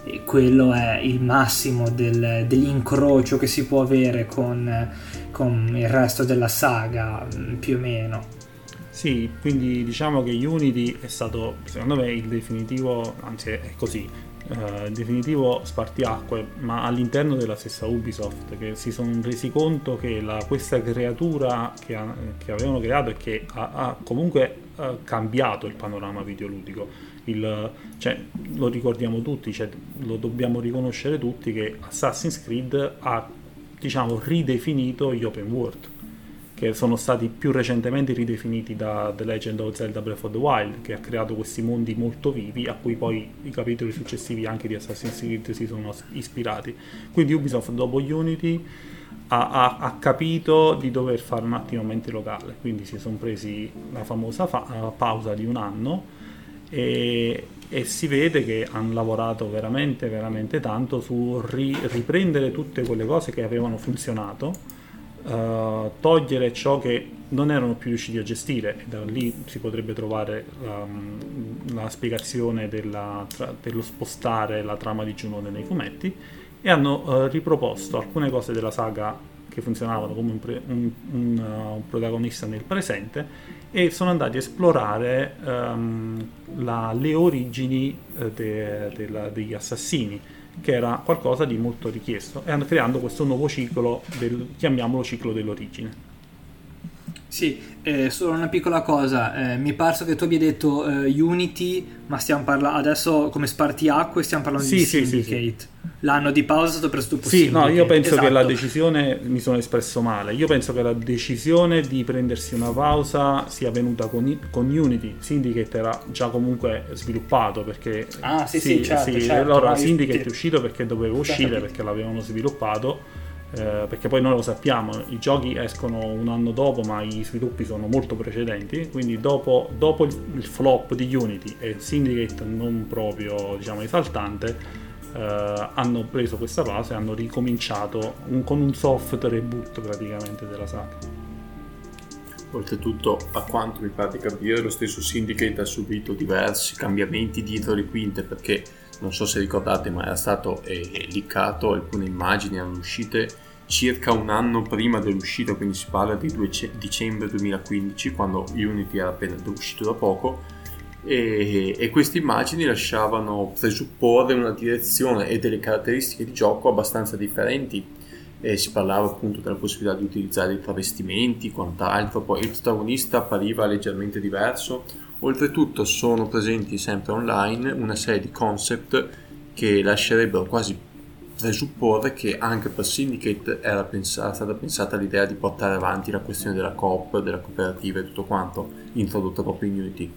e quello è il massimo del, dell'incrocio che si può avere con, con il resto della saga, mm, più o meno. Sì, quindi diciamo che Unity è stato, secondo me, il definitivo, anzi è così, uh, definitivo spartiacque, ma all'interno della stessa Ubisoft, che si sono resi conto che la, questa creatura che, ha, che, avevano creato e che ha, ha comunque uh, cambiato il panorama videoludico. Il, cioè, lo ricordiamo tutti, cioè, lo dobbiamo riconoscere tutti che Assassin's Creed ha diciamo, ridefinito gli open world che sono stati più recentemente ridefiniti da The Legend of Zelda Breath of the Wild, che ha creato questi mondi molto vivi, a cui poi i capitoli successivi anche di Assassin's Creed si sono ispirati. Quindi Ubisoft dopo Unity ha, ha, ha capito di dover fare un attimo mente locale, quindi si sono presi la famosa fa- pausa di un anno e, e, si vede che hanno lavorato veramente, veramente tanto su ri- riprendere tutte quelle cose che avevano funzionato uh, togliere ciò che non erano più riusciti a gestire. E da lì si potrebbe trovare um, la spiegazione della, tra, dello spostare la trama di Giunone nei fumetti. E hanno uh, riproposto alcune cose della saga che funzionavano come un, pre, un, un, uh, un, protagonista nel presente e sono andati a esplorare um, la, le origini uh, de, de la, degli assassini che era qualcosa di molto richiesto e creando questo nuovo ciclo, del, chiamiamolo ciclo dell'origine. Sì, eh, solo una piccola cosa, eh, mi è parso che tu abbia detto eh, Unity, ma stiamo parlando adesso come spartiacque stiamo parlando sì, di sì, Syndicate. Sì, L'anno di pausa è stato preso dopo Sì, no, io penso esatto. che la decisione, mi sono espresso male, io penso che la decisione di prendersi una pausa sia venuta con, con Unity, Syndicate era già comunque sviluppato perché... Ah, sì, sì, certo, certo. Allora Syndicate è uscito perché doveva uscire, perché l'avevano sviluppato eh, perché poi noi lo sappiamo, i giochi escono un anno dopo, ma i sviluppi sono molto precedenti, quindi dopo, dopo il, il, flop di Unity e Syndicate non proprio diciamo esaltante, eh, hanno preso questa fase e hanno ricominciato un, con un soft reboot praticamente della saga. Oltretutto, a quanto mi pare di capire, lo stesso Syndicate ha subito diversi cambiamenti dietro le quinte perché non so se ricordate, ma era stato eh, liccato, alcune immagini erano uscite circa un anno prima dell'uscita, quindi si parla di 2 dicembre 2015, quando Unity era appena uscito da poco, e, e, queste immagini lasciavano presupporre una direzione e delle caratteristiche di gioco abbastanza differenti. E si parlava appunto della possibilità di utilizzare i travestimenti, quant'altro, poi il protagonista appariva leggermente diverso, Oltretutto sono presenti sempre online una serie di concept che lascerebbero quasi presupporre che anche per Syndicate era pensata, stata pensata l'idea di portare avanti la questione della coop, della cooperativa e tutto quanto introdotta proprio in Unity.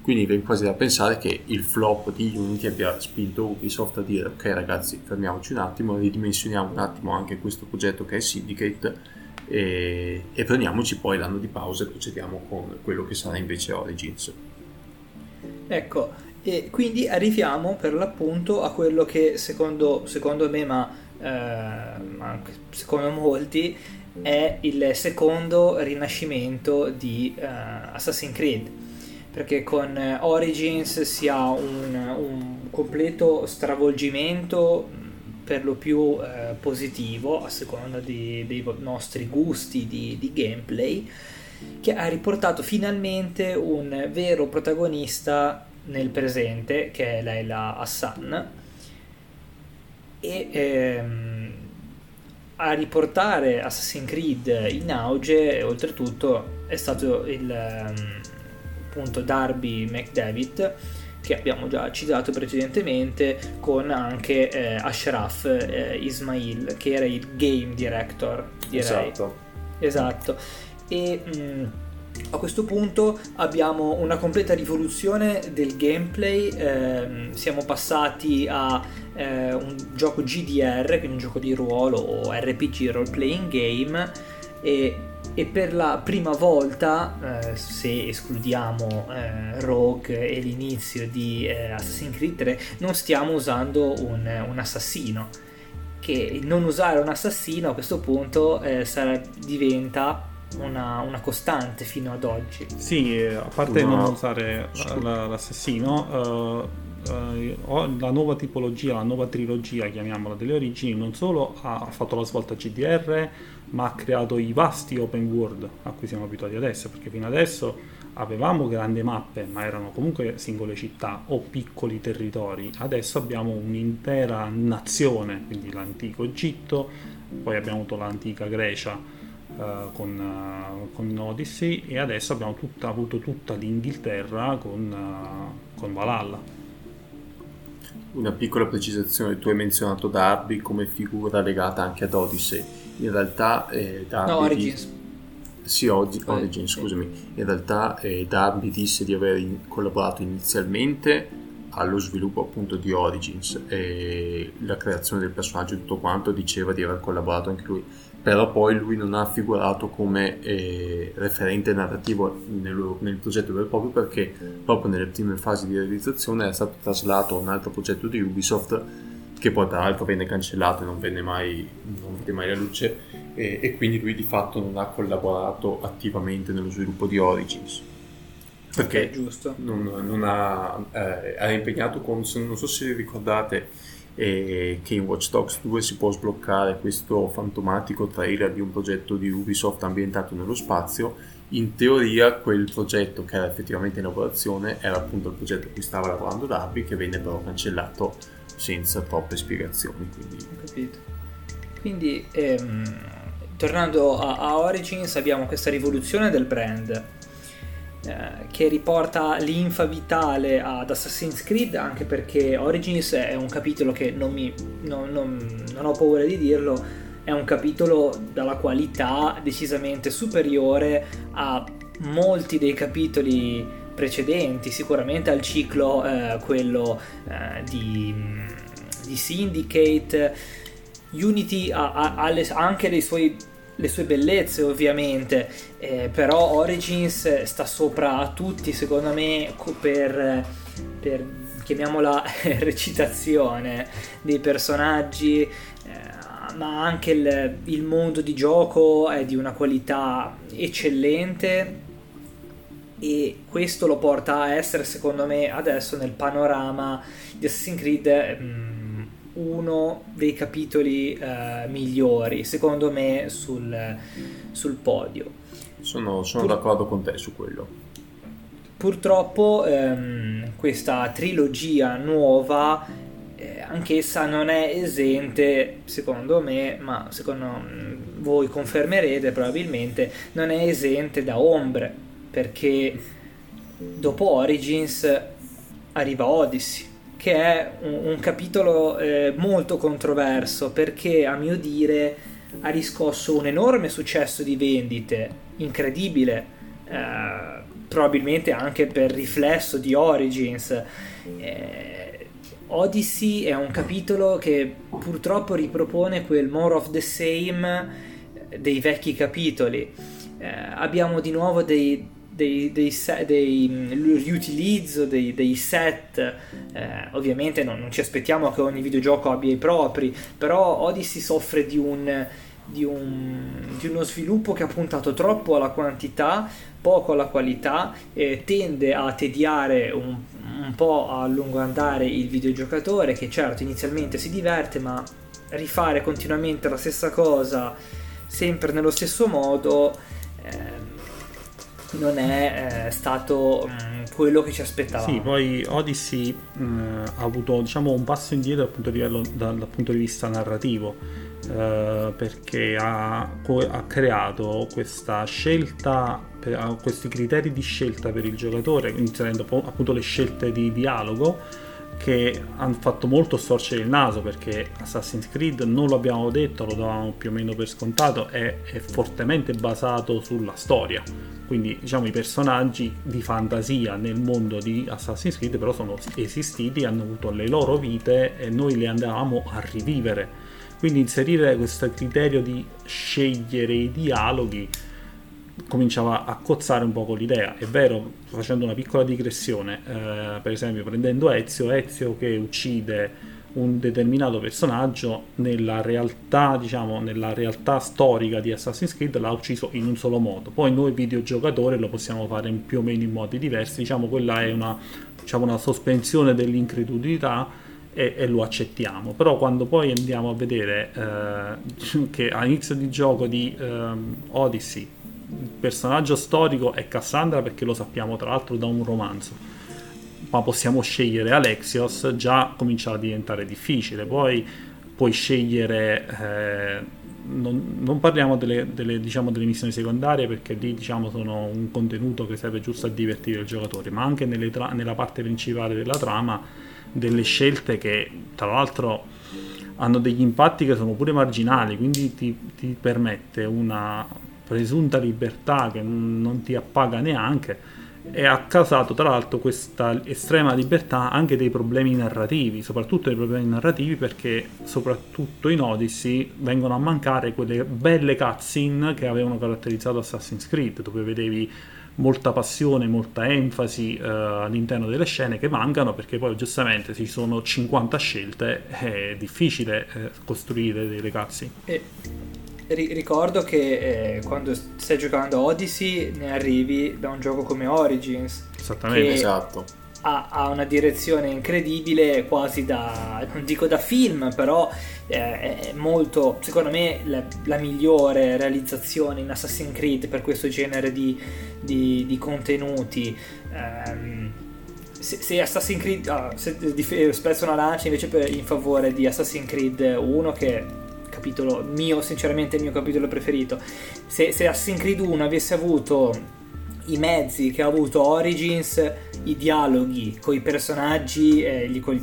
Quindi viene quasi da pensare che il flop di Unity abbia spinto Ubisoft a dire ok ragazzi fermiamoci un attimo, ridimensioniamo un attimo anche questo progetto che è Syndicate e, e prendiamoci poi l'anno di pausa e procediamo con quello che sarà invece Origins. Ecco, e quindi arriviamo per l'appunto a quello che secondo, secondo me, ma, eh, anche secondo molti, è il secondo rinascimento di eh, Assassin's Creed. Perché con Origins si ha un, un completo stravolgimento per lo più eh, positivo a seconda di, dei nostri gusti di, di gameplay che ha riportato finalmente un vero protagonista nel presente, che è Leila Hassan, e ehm, a riportare Assassin's Creed in auge, oltretutto, è stato il ehm, appunto Darby McDavid che abbiamo già citato precedentemente con anche eh, Ashraf eh, Ismail che era il game director direi. Esatto. Esatto e mh, mm, a questo punto abbiamo una completa rivoluzione del gameplay, eh, siamo passati a eh, un gioco GDR, quindi un gioco di ruolo o RPG role playing game e, e per la prima volta, eh, se escludiamo eh, Rogue e l'inizio di eh, Assassin's Creed 3, non stiamo usando un, un assassino. Che non usare un assassino a questo punto eh, sarà, diventa una, una, costante fino ad oggi. Sì, a parte no. non usare l'assassino, uh, eh, la nuova tipologia, la nuova trilogia, chiamiamola, delle origini, non solo ha fatto la svolta GDR, ma ha creato i vasti open world a cui siamo abituati adesso, perché fino adesso avevamo grandi mappe, ma erano comunque singole città o piccoli territori. Adesso abbiamo un'intera nazione, quindi l'antico Egitto, poi abbiamo avuto l'antica Grecia uh, con, uh, con, Odyssey e adesso abbiamo tutta, avuto tutta l'Inghilterra con, uh, con Valhalla. Una piccola precisazione, tu hai menzionato Darby come figura legata anche ad Odyssey. In realtà eh, Darby... No, Origins. Sì, oggi, Origin, scusami. In realtà eh, Darby disse di aver in- collaborato inizialmente allo sviluppo appunto di Origins e la creazione del personaggio e tutto quanto diceva di aver collaborato anche lui però poi lui non ha figurato come eh, referente narrativo nel, nel, progetto vero e proprio perché proprio nelle prime fasi di realizzazione era stato traslato a un altro progetto di Ubisoft che poi tra l'altro venne cancellato e non venne mai, non venne mai la luce e, e, quindi lui di fatto non ha collaborato attivamente nello sviluppo di Origins. Perché okay, non, non, ha, eh, era impegnato con, non so se ricordate eh, che in Watch Dogs 2 si può sbloccare questo fantomatico trailer di un progetto di Ubisoft ambientato nello spazio. In teoria quel progetto che era effettivamente in lavorazione era appunto il progetto a cui stava lavorando Darby che venne però cancellato senza troppe spiegazioni quindi... Capito. Quindi ehm, tornando a, a Origins abbiamo questa rivoluzione del brand eh, che riporta l'infa vitale ad Assassin's Creed anche perché Origins è un capitolo che non, mi, non, non, non ho paura di dirlo è un capitolo dalla qualità decisamente superiore a molti dei capitoli precedenti sicuramente al ciclo eh, quello eh, di, di, Syndicate. Unity ha, ha, ha le, anche dei suoi le sue bellezze ovviamente, eh, però Origins sta sopra a tutti secondo me per, per chiamiamola recitazione dei personaggi, eh, ma anche il, il mondo di gioco è di una qualità eccellente e questo lo porta a essere secondo me adesso nel panorama di Assassin's Creed mm, uno dei capitoli eh, migliori, secondo me, sul, sul podio. Sono, sono Pur... d'accordo con te su quello. Purtroppo ehm, questa trilogia nuova, eh, anch'essa non è esente, secondo me, ma secondo mm, voi confermerete probabilmente, non è esente da ombre, perché dopo Origins arriva Odyssey che è un, un capitolo eh, molto controverso perché a mio dire ha riscosso un enorme successo di vendite, incredibile, eh, probabilmente anche per riflesso di Origins. Eh, Odyssey è un capitolo che purtroppo ripropone quel more of the same dei vecchi capitoli. Eh, abbiamo di nuovo dei, dei, dei, dei, mm, riutilizzo dei, dei set eh, ovviamente non, non, ci aspettiamo che ogni videogioco abbia i propri però Odyssey soffre di, un, di, un, di uno sviluppo che ha puntato troppo alla quantità poco alla qualità e tende a tediare un, un po' a lungo andare il videogiocatore che certo inizialmente si diverte ma rifare continuamente la stessa cosa sempre nello stesso modo eh, non è eh, stato mh, mm, quello che ci aspettavamo. Sì, poi Odyssey mh, mm, ha avuto diciamo, un passo indietro dal punto di, livello, dal, dal punto di vista narrativo, eh, perché ha, ha, creato questa scelta, per, questi criteri di scelta per il giocatore, inserendo appunto le scelte di dialogo che hanno fatto molto storcere il naso perché Assassin's Creed non lo abbiamo detto, lo davamo più o meno per scontato, è, è fortemente basato sulla storia quindi diciamo i personaggi di fantasia nel mondo di Assassin's Creed però sono esistiti, hanno avuto le loro vite e noi le andavamo a rivivere. Quindi inserire questo criterio di scegliere i dialoghi cominciava a cozzare un po' con l'idea. È vero, facendo una piccola digressione, eh, per esempio prendendo Ezio, Ezio che uccide un determinato personaggio nella realtà, diciamo, nella realtà storica di Assassin's Creed l'ha ucciso in un solo modo. Poi noi videogiocatori lo possiamo fare in più o meno in modi diversi, diciamo quella è una, diciamo, una sospensione dell'incredulità e, e, lo accettiamo. Però quando poi andiamo a vedere eh, che all'inizio di gioco di eh, Odyssey personaggio storico è Cassandra perché lo sappiamo tra l'altro da un romanzo ma possiamo scegliere Alexios, già comincia a diventare difficile. Poi puoi scegliere, eh, non, non, parliamo delle, delle, diciamo, delle, missioni secondarie perché lì diciamo, sono un contenuto che serve giusto a divertire il giocatore, ma anche tra- nella parte principale della trama delle scelte che tra l'altro hanno degli impatti che sono pure marginali, quindi ti, ti permette una presunta libertà che non, ti appaga neanche e ha causato tra l'altro questa estrema libertà anche dei problemi narrativi, soprattutto dei problemi narrativi perché soprattutto in Odyssey vengono a mancare quelle belle cutscene che avevano caratterizzato Assassin's Creed, dove vedevi molta passione, molta enfasi eh, all'interno delle scene che mancano perché poi giustamente ci sono 50 scelte è difficile eh, costruire delle cutscene. E ricordo che eh, quando stai giocando Odyssey ne arrivi da un gioco come Origins. Esattamente, esatto. Ha, ha, una direzione incredibile, quasi da, non dico da film, però eh, è molto, secondo me, la, la, migliore realizzazione in Assassin's Creed per questo genere di, di, di contenuti. Um, se, se, Assassin's Creed ah, se, spezzo una lancia invece per, in favore di Assassin's Creed 1 che capitolo mio, sinceramente il mio capitolo preferito. Se, se Assassin's Creed 1 avesse avuto i mezzi che ha avuto Origins, i dialoghi con i personaggi, eh, gli, con,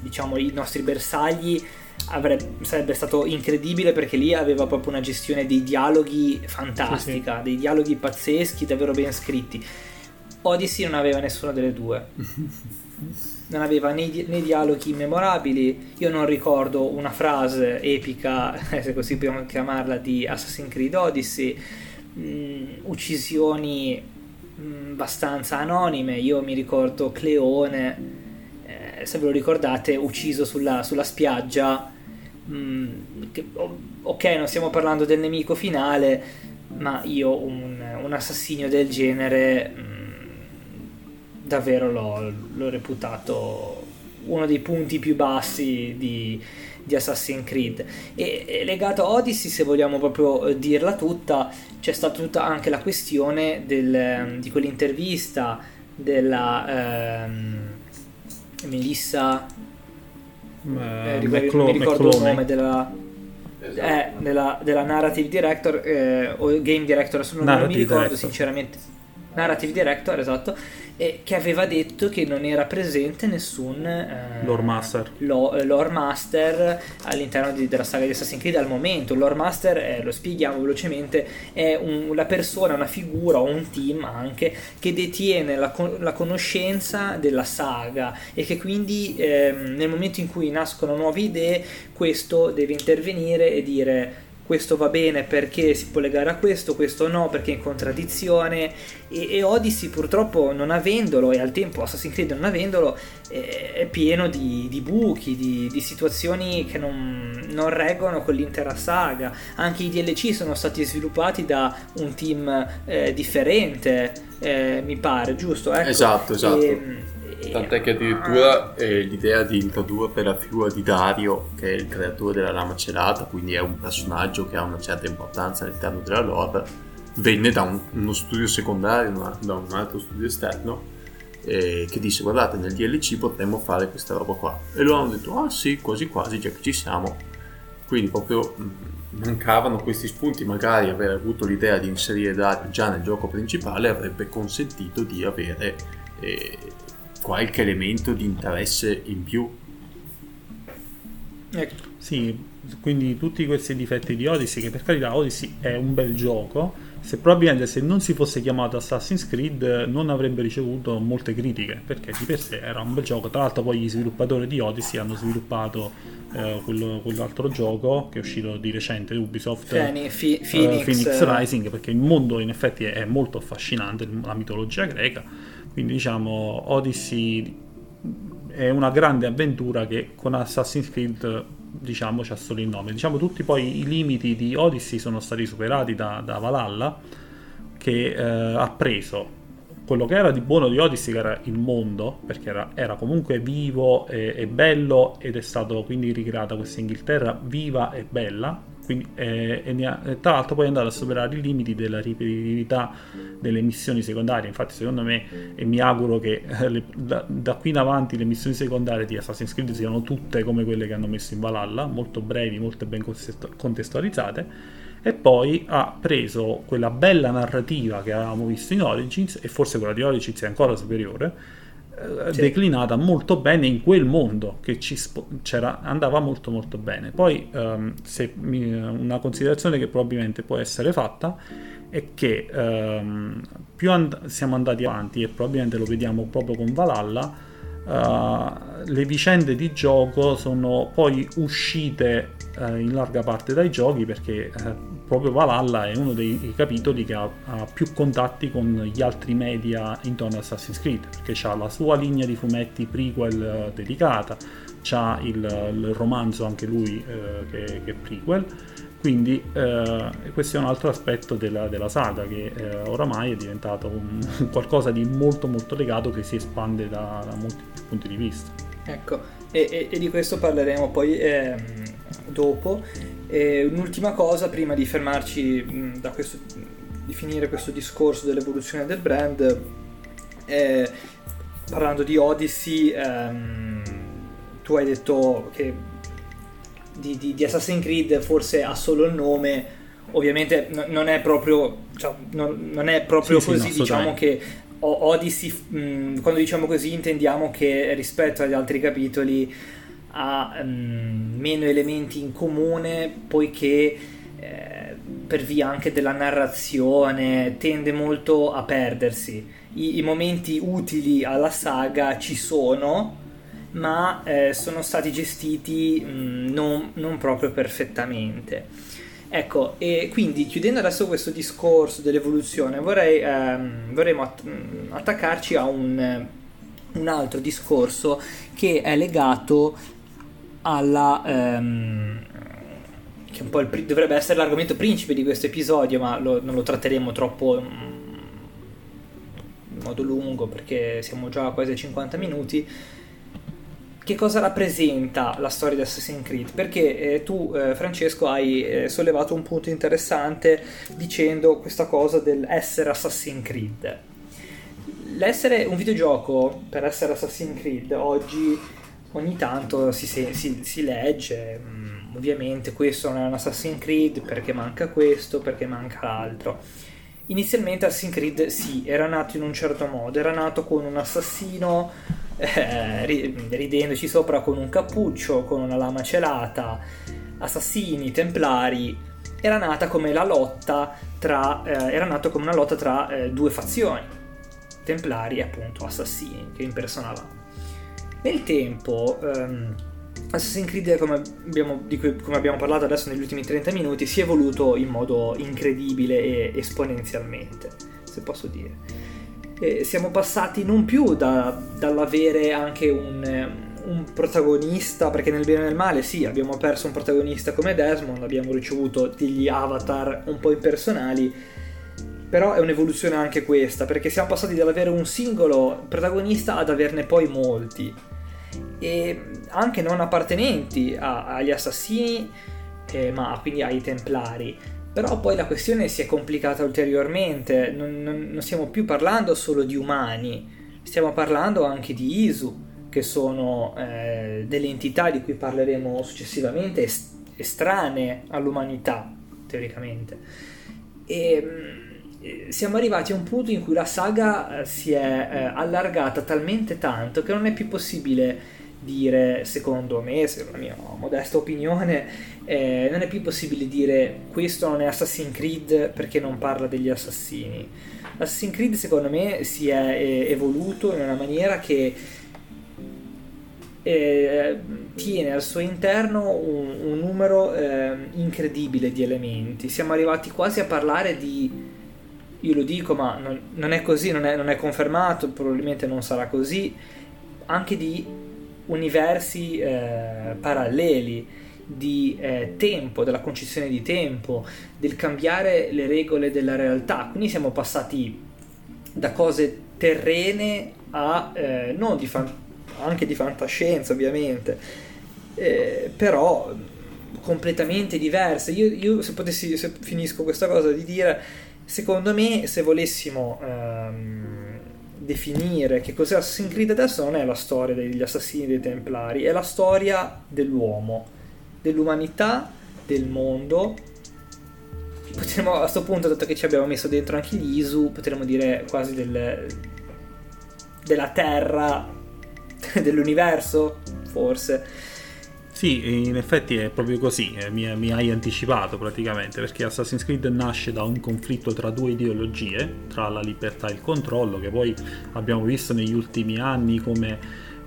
diciamo i nostri bersagli, avrebbe, sarebbe stato incredibile perché lì aveva proprio una gestione dei dialoghi fantastica, sì, sì. dei dialoghi pazzeschi, davvero ben scritti. Odyssey non aveva nessuna delle due. non aveva né, né, dialoghi memorabili. Io non ricordo una frase epica, se così possiamo chiamarla, di Assassin's Creed Odyssey. Mm, uccisioni mm, abbastanza anonime. Io mi ricordo Cleone, eh, se ve lo ricordate, ucciso sulla, sulla spiaggia. Mm, che, ok, non stiamo parlando del nemico finale, ma io un, un assassinio del genere davvero l'ho, l'ho, reputato uno dei punti più bassi di, di Assassin's Creed. E, e, legato a Odyssey se vogliamo proprio eh, dirla tutta c'è stata tutta anche la questione del, di quell'intervista della ehm, Melissa uh, eh, ricordo, non mi ricordo il nome della, eh, della, della narrative director eh, o game director non, non mi ricordo director. sinceramente narrative director esatto e che aveva detto che non era presente nessun eh, lore master, lo, eh, lore master all'interno di, della saga di Assassin's Creed al momento. Lore master, eh, lo spieghiamo velocemente, è un, la persona, una figura o un team anche che detiene la, la conoscenza della saga e che quindi ehm, nel momento in cui nascono nuove idee questo deve intervenire e dire questo va bene perché si può legare a questo, questo no perché è in contraddizione e, e Odyssey purtroppo non avendolo e al tempo Assassin's Creed non avendolo è, è pieno di, di buchi, di, di, situazioni che non, non, reggono quell'intera saga, anche i DLC sono stati sviluppati da un team eh, differente eh, mi pare, giusto? Ecco. Esatto, esatto. E, Tant'è che addirittura eh, l'idea di introdurre la figura di Dario, che è il creatore della lama celata, quindi è un personaggio che ha una certa importanza all'interno della lore, venne da un, uno studio secondario, una, da un altro studio esterno, eh, che disse guardate nel DLC potremmo fare questa roba qua. E loro hanno detto ah sì, quasi quasi, già che ci siamo. Quindi proprio mm, mancavano questi spunti, magari aver avuto l'idea di inserire Dario già nel gioco principale avrebbe consentito di avere... Eh, qualche elemento di interesse in più. Ecco. Sì, quindi tutti questi difetti di Odyssey, che per carità Odyssey è un bel gioco, se probabilmente se non si fosse chiamato Assassin's Creed non avrebbe ricevuto molte critiche, perché di per sé era un bel gioco. Tra l'altro poi gli sviluppatori di Odyssey hanno sviluppato eh, quello, quell'altro gioco che è uscito di recente, Ubisoft Feni, fi, Phoenix, uh, Phoenix Rising, perché il mondo in effetti è molto affascinante, la mitologia greca quindi diciamo Odyssey è una grande avventura che con Assassin's Creed diciamo c'ha solo il nome. Diciamo tutti poi i limiti di Odyssey sono stati superati da, da Valhalla che eh, ha preso quello che era di buono di Odyssey che era il mondo perché era, era comunque vivo e, e, bello ed è stato quindi ricreata questa Inghilterra viva e bella quindi, eh, e, tra l'altro poi è andato a superare i limiti della ripetitività delle missioni secondarie. Infatti secondo me e mi auguro che eh, le, da, da, qui in avanti le missioni secondarie di Assassin's Creed siano tutte come quelle che hanno messo in Valhalla molto brevi, molto ben contestualizzate e poi ha preso quella bella narrativa che avevamo visto in Origins e forse quella di Origins è ancora superiore sì. declinata molto bene in quel mondo che ci andava molto molto bene poi um, mi, una considerazione che probabilmente può essere fatta è che um, più and- siamo andati avanti e probabilmente lo vediamo proprio con Valhalla uh, le vicende di gioco sono poi uscite uh, in larga parte dai giochi perché uh, proprio Valhalla è uno dei capitoli che ha, ha, più contatti con gli altri media intorno a Assassin's Creed, perché ha la sua linea di fumetti prequel eh, dedicata, c'ha il, il romanzo anche lui eh, che, che, è prequel, quindi eh, questo è un altro aspetto della, della saga che eh, oramai è diventato un, qualcosa di molto molto legato che si espande da, da molti punti di vista. Ecco, e, e, e di questo parleremo poi ehm, dopo. E un'ultima cosa prima di fermarci da questo, di finire questo discorso dell'evoluzione del brand, eh, parlando di Odyssey, ehm, tu hai detto che di, di, di, Assassin's Creed forse ha solo il nome, ovviamente n- non è proprio, cioè, non, non è proprio sì, così, sì, no, diciamo che Odyssey, mh, quando diciamo così intendiamo che rispetto agli altri capitoli ha um, meno elementi in comune poiché eh, per via anche della narrazione tende molto a perdersi. I, i momenti utili alla saga ci sono, ma eh, sono stati gestiti mh, non, non, proprio perfettamente. Ecco, e quindi chiudendo adesso questo discorso dell'evoluzione, vorrei, ehm, vorremmo att- attaccarci a un, un altro discorso che è legato alla... Ehm, che un po' il, dovrebbe essere l'argomento principe di questo episodio, ma lo, non lo tratteremo troppo in modo lungo perché siamo già a quasi 50 minuti. Che cosa rappresenta la storia di Assassin's Creed? Perché eh, tu, eh, Francesco, hai eh, sollevato un punto interessante dicendo questa cosa dell'essere Assassin's Creed. L'essere un videogioco per essere Assassin's Creed oggi ogni tanto si, si, si legge, mm, ovviamente questo non è un Assassin's Creed perché manca questo, perché manca l'altro. Inizialmente Assassin's Creed sì, era nato in un certo modo, era nato con un assassino eh, ridendoci sopra con un cappuccio, con una lama celata, assassini, templari, era nata come la lotta tra, eh, era nato come una lotta tra eh, due fazioni, templari e appunto assassini che impersonavano. Nel tempo, um, Assassin's Creed, come abbiamo, di cui come abbiamo parlato adesso negli ultimi 30 minuti, si è evoluto in modo incredibile e esponenzialmente, se posso dire. E siamo passati non più da, dall'avere anche un, un protagonista, perché nel bene e nel male sì, abbiamo perso un protagonista come Desmond, abbiamo ricevuto degli avatar un po' impersonali, però è un'evoluzione anche questa, perché siamo passati dall'avere un singolo protagonista ad averne poi molti e anche non appartenenti a, agli assassini, eh, ma quindi ai templari. Però poi la questione si è complicata ulteriormente, non, non, non, stiamo più parlando solo di umani, stiamo parlando anche di Isu, che sono eh, delle entità di cui parleremo successivamente, est- estranee all'umanità, teoricamente. E mm, siamo arrivati a un punto in cui la saga eh, si è eh, allargata talmente tanto che non è più possibile dire, secondo me, secondo la mia modesta opinione, eh, non è più possibile dire questo non è Assassin's Creed perché non parla degli assassini. Assassin's Creed secondo me si è eh, evoluto in una maniera che eh, tiene al suo interno un, un numero eh, incredibile di elementi. Siamo arrivati quasi a parlare di... Io lo dico, ma non, non è così, non è, non è confermato, probabilmente non sarà così. Anche di universi eh, paralleli, di eh, tempo, della concessione di tempo, del cambiare le regole della realtà. Quindi siamo passati da cose terrene a eh, non di fan- anche di fantascienza ovviamente, eh, però completamente diverse. Io, io, se potessi, se finisco questa cosa di dire, secondo me se volessimo ehm, definire che cos'è Assassin's Creed adesso non è la storia degli assassini dei templari, è la storia dell'uomo, dell'umanità, del mondo. Potremmo a questo punto, dato che ci abbiamo messo dentro anche gli Isu, potremmo dire quasi del, della Terra, dell'universo, forse. Sì, in effetti è proprio così, eh, mi, mi, hai anticipato praticamente, perché Assassin's Creed nasce da un conflitto tra due ideologie, tra la libertà e il controllo, che poi abbiamo visto negli ultimi anni come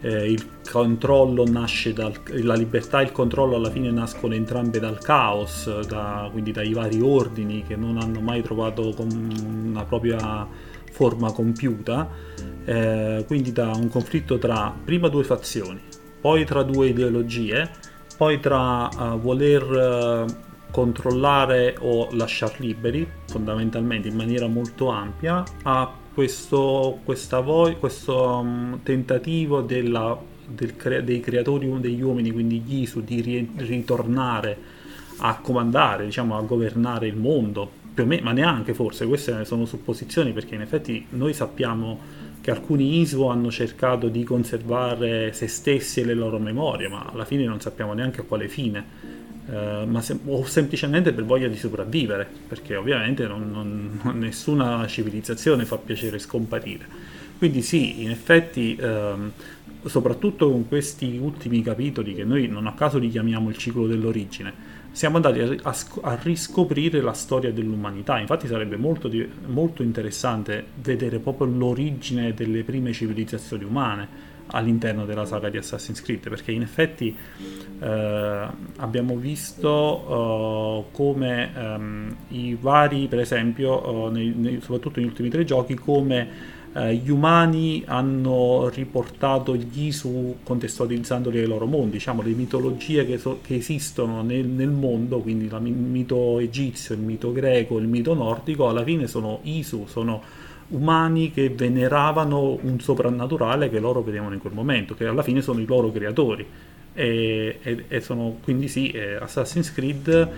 eh, il controllo nasce dal... la libertà e il controllo alla fine nascono entrambe dal caos, da, quindi dai vari ordini che non hanno mai trovato una propria forma compiuta, eh, quindi da un conflitto tra prima due fazioni, poi tra due ideologie, poi tra uh, voler uh, controllare o lasciar liberi, fondamentalmente in maniera molto ampia, a questo, vo- questo um, tentativo della, cre- dei creatori degli uomini, quindi gli di ri- ritornare a comandare, diciamo, a governare il mondo, più o meno, ma neanche forse, queste sono supposizioni perché in effetti noi sappiamo che alcuni Isu hanno cercato di conservare se stessi e le loro memorie, ma alla fine non sappiamo neanche a quale fine. Uh, se- o semplicemente per voglia di sopravvivere, perché ovviamente non, non, nessuna civilizzazione fa piacere scomparire. Quindi sì, in effetti, um, soprattutto con questi ultimi capitoli che noi non a caso li chiamiamo il ciclo dell'origine, siamo andati a, a, a riscoprire la storia dell'umanità. Infatti sarebbe molto, molto interessante vedere proprio l'origine delle prime civilizzazioni umane all'interno della saga di Assassin's Creed perché in effetti eh, abbiamo visto eh, come ehm, i vari per esempio eh, nei, nei, soprattutto negli ultimi tre giochi come eh, gli umani hanno riportato gli Isu contestualizzandoli ai loro mondi diciamo le mitologie che, so, che esistono nel, nel, mondo quindi il mito egizio il mito greco il mito nordico alla fine sono Isu sono umani che veneravano un soprannaturale che loro vedevano in quel momento, che alla fine sono i loro creatori. E, e, e sono, quindi sì, eh, Assassin's Creed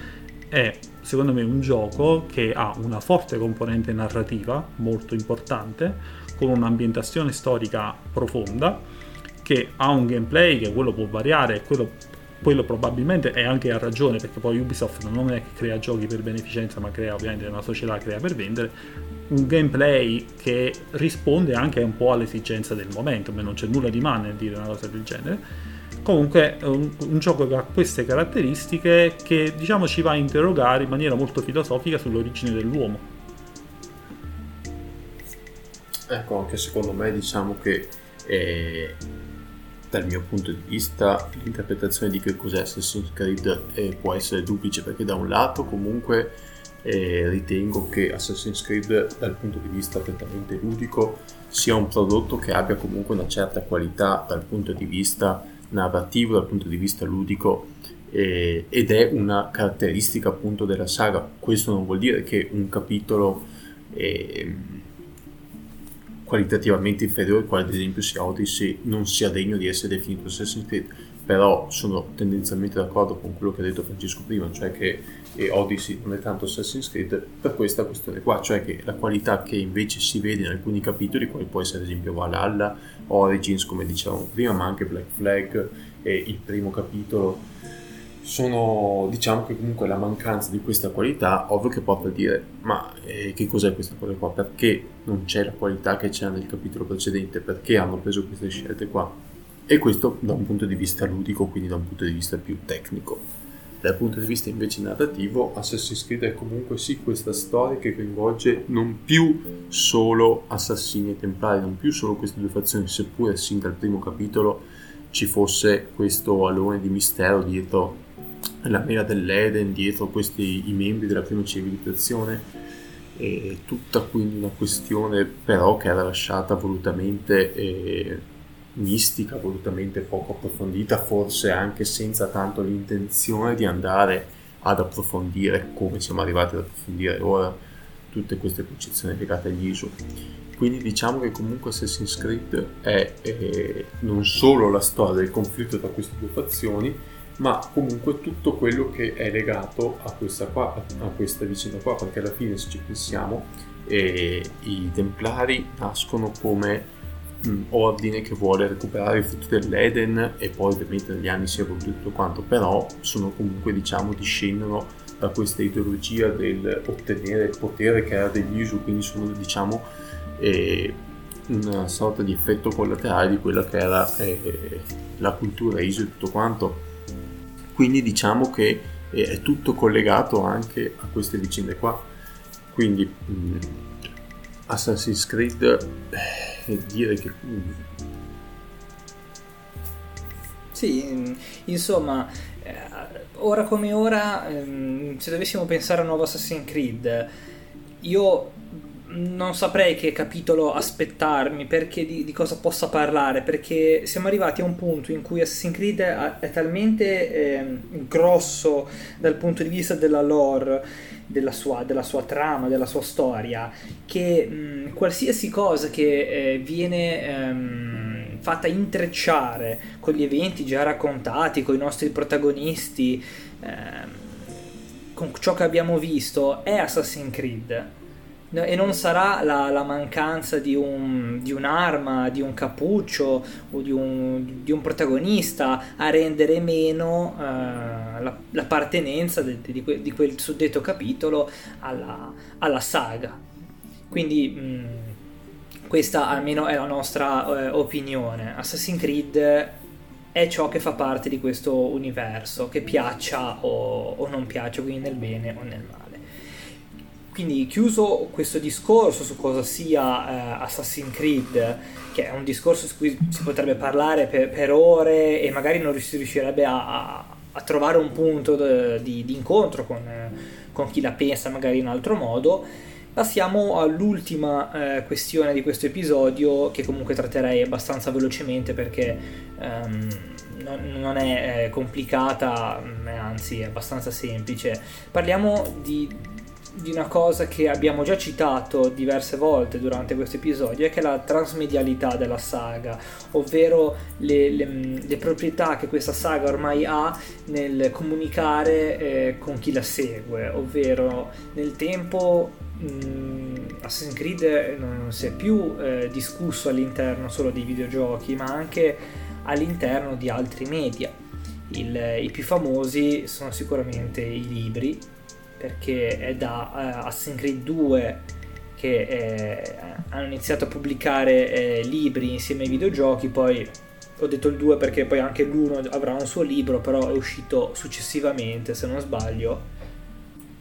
è secondo me un gioco che ha una forte componente narrativa molto importante, con un'ambientazione storica profonda, che ha un gameplay che quello può variare, quello quello probabilmente è anche a ragione perché poi Ubisoft non è che crea giochi per beneficenza ma crea ovviamente una società crea per vendere. Un gameplay che risponde anche un po' all'esigenza del momento ma non c'è nulla di male nel dire una cosa del genere. Comunque un, un, gioco che ha queste caratteristiche che diciamo ci va a interrogare in maniera molto filosofica sull'origine dell'uomo ecco anche secondo me diciamo che eh, dal mio punto di vista l'interpretazione di che cos'è Assassin's Creed eh, può essere duplice perché da un lato comunque eh, ritengo che Assassin's Creed dal punto di vista prettamente ludico sia un prodotto che abbia comunque una certa qualità dal punto di vista narrativo, dal punto di vista ludico eh, ed è una caratteristica appunto della saga. Questo non vuol dire che un capitolo eh, qualitativamente inferiore, quale ad esempio sia Odyssey, non sia degno di essere definito Assassin's Creed. Però sono tendenzialmente d'accordo con quello che ha detto Francesco prima, cioè che Odyssey non è tanto Assassin's Creed per questa questione qua, cioè che la qualità che invece si vede in alcuni capitoli, come può essere ad esempio Valhalla, Origins, come dicevamo prima, ma anche Black Flag e il primo capitolo sono diciamo che comunque la mancanza di questa qualità ovvio che può dire ma eh, che cos'è questa cosa qua? Perché non c'è la qualità che c'era nel capitolo precedente? Perché hanno preso queste scelte qua? E questo da un punto di vista ludico quindi da un punto di vista più tecnico. Dal punto di vista invece narrativo Assassin's Creed è comunque sì questa storia che coinvolge non più solo assassini e templari non più solo queste due fazioni seppure sin dal primo capitolo ci fosse questo alone di mistero dietro la mela dell'Eden dietro questi i membri della prima civilizzazione e tutta quindi una questione però che era lasciata volutamente eh, mistica, volutamente poco approfondita, forse anche senza tanto l'intenzione di andare ad approfondire come siamo arrivati ad approfondire ora tutte queste concezioni legate agli ISO. Quindi diciamo che comunque Assassin's Creed è eh, non solo la storia del conflitto tra queste due fazioni, ma comunque tutto quello che è legato a questa, qua, a questa vicenda qua, perché alla fine se ci pensiamo eh, i Templari nascono come mh, ordine che vuole recuperare i frutti dell'Eden e poi ovviamente negli anni si è evoluto tutto quanto, però sono comunque diciamo discendono da questa ideologia del ottenere il potere che era degli Isu, quindi sono diciamo eh, una sorta di effetto collaterale di quella che era eh, la cultura Isu e tutto quanto. Quindi diciamo che eh, è tutto collegato anche a queste vicende qua. Quindi mh, Assassin's Creed eh, dire che sì, insomma, eh, ora come ora, se dovessimo pensare a un nuovo Assassin's Creed, io non saprei che capitolo aspettarmi, perché di, di, cosa possa parlare, perché siamo arrivati a un punto in cui Assassin's Creed è talmente eh, grosso dal punto di vista della lore, della sua, della sua trama, della sua storia, che mh, qualsiasi cosa che eh, viene ehm, fatta intrecciare con gli eventi già raccontati, con i nostri protagonisti, ehm, con ciò che abbiamo visto, è Assassin's Creed e non sarà la, la mancanza di, un, di, un'arma, di un cappuccio o di un, di un protagonista a rendere meno uh, la, l'appartenenza de, de, di, que, di, quel suddetto capitolo alla, alla saga. Quindi mh, questa almeno è la nostra uh, opinione. Assassin's Creed è ciò che fa parte di questo universo, che piaccia o, o non piaccia, quindi nel bene o nel male. Quindi chiuso questo discorso su cosa sia eh, Assassin's Creed, che è un discorso su cui si potrebbe parlare per, per ore e magari non si riuscirebbe a, a trovare un punto di, di incontro con, con, chi la pensa magari in altro modo, passiamo all'ultima eh, questione di questo episodio che comunque tratterei abbastanza velocemente perché um, non, non, è eh, complicata, anzi è abbastanza semplice. Parliamo di di una cosa che abbiamo già citato diverse volte durante questo episodio, è che è la transmedialità della saga, ovvero le, le, le proprietà che questa saga ormai ha nel comunicare eh, con chi la segue, ovvero nel tempo mh, Assassin's Creed non si è più eh, discusso all'interno solo dei videogiochi, ma anche all'interno di altri media. Il, I più famosi sono sicuramente i libri, perché è da uh, Assassin's Creed 2 che eh, hanno iniziato a pubblicare eh, libri insieme ai videogiochi, poi ho detto il 2 perché poi anche l'1 avrà un suo libro, però è uscito successivamente se non sbaglio.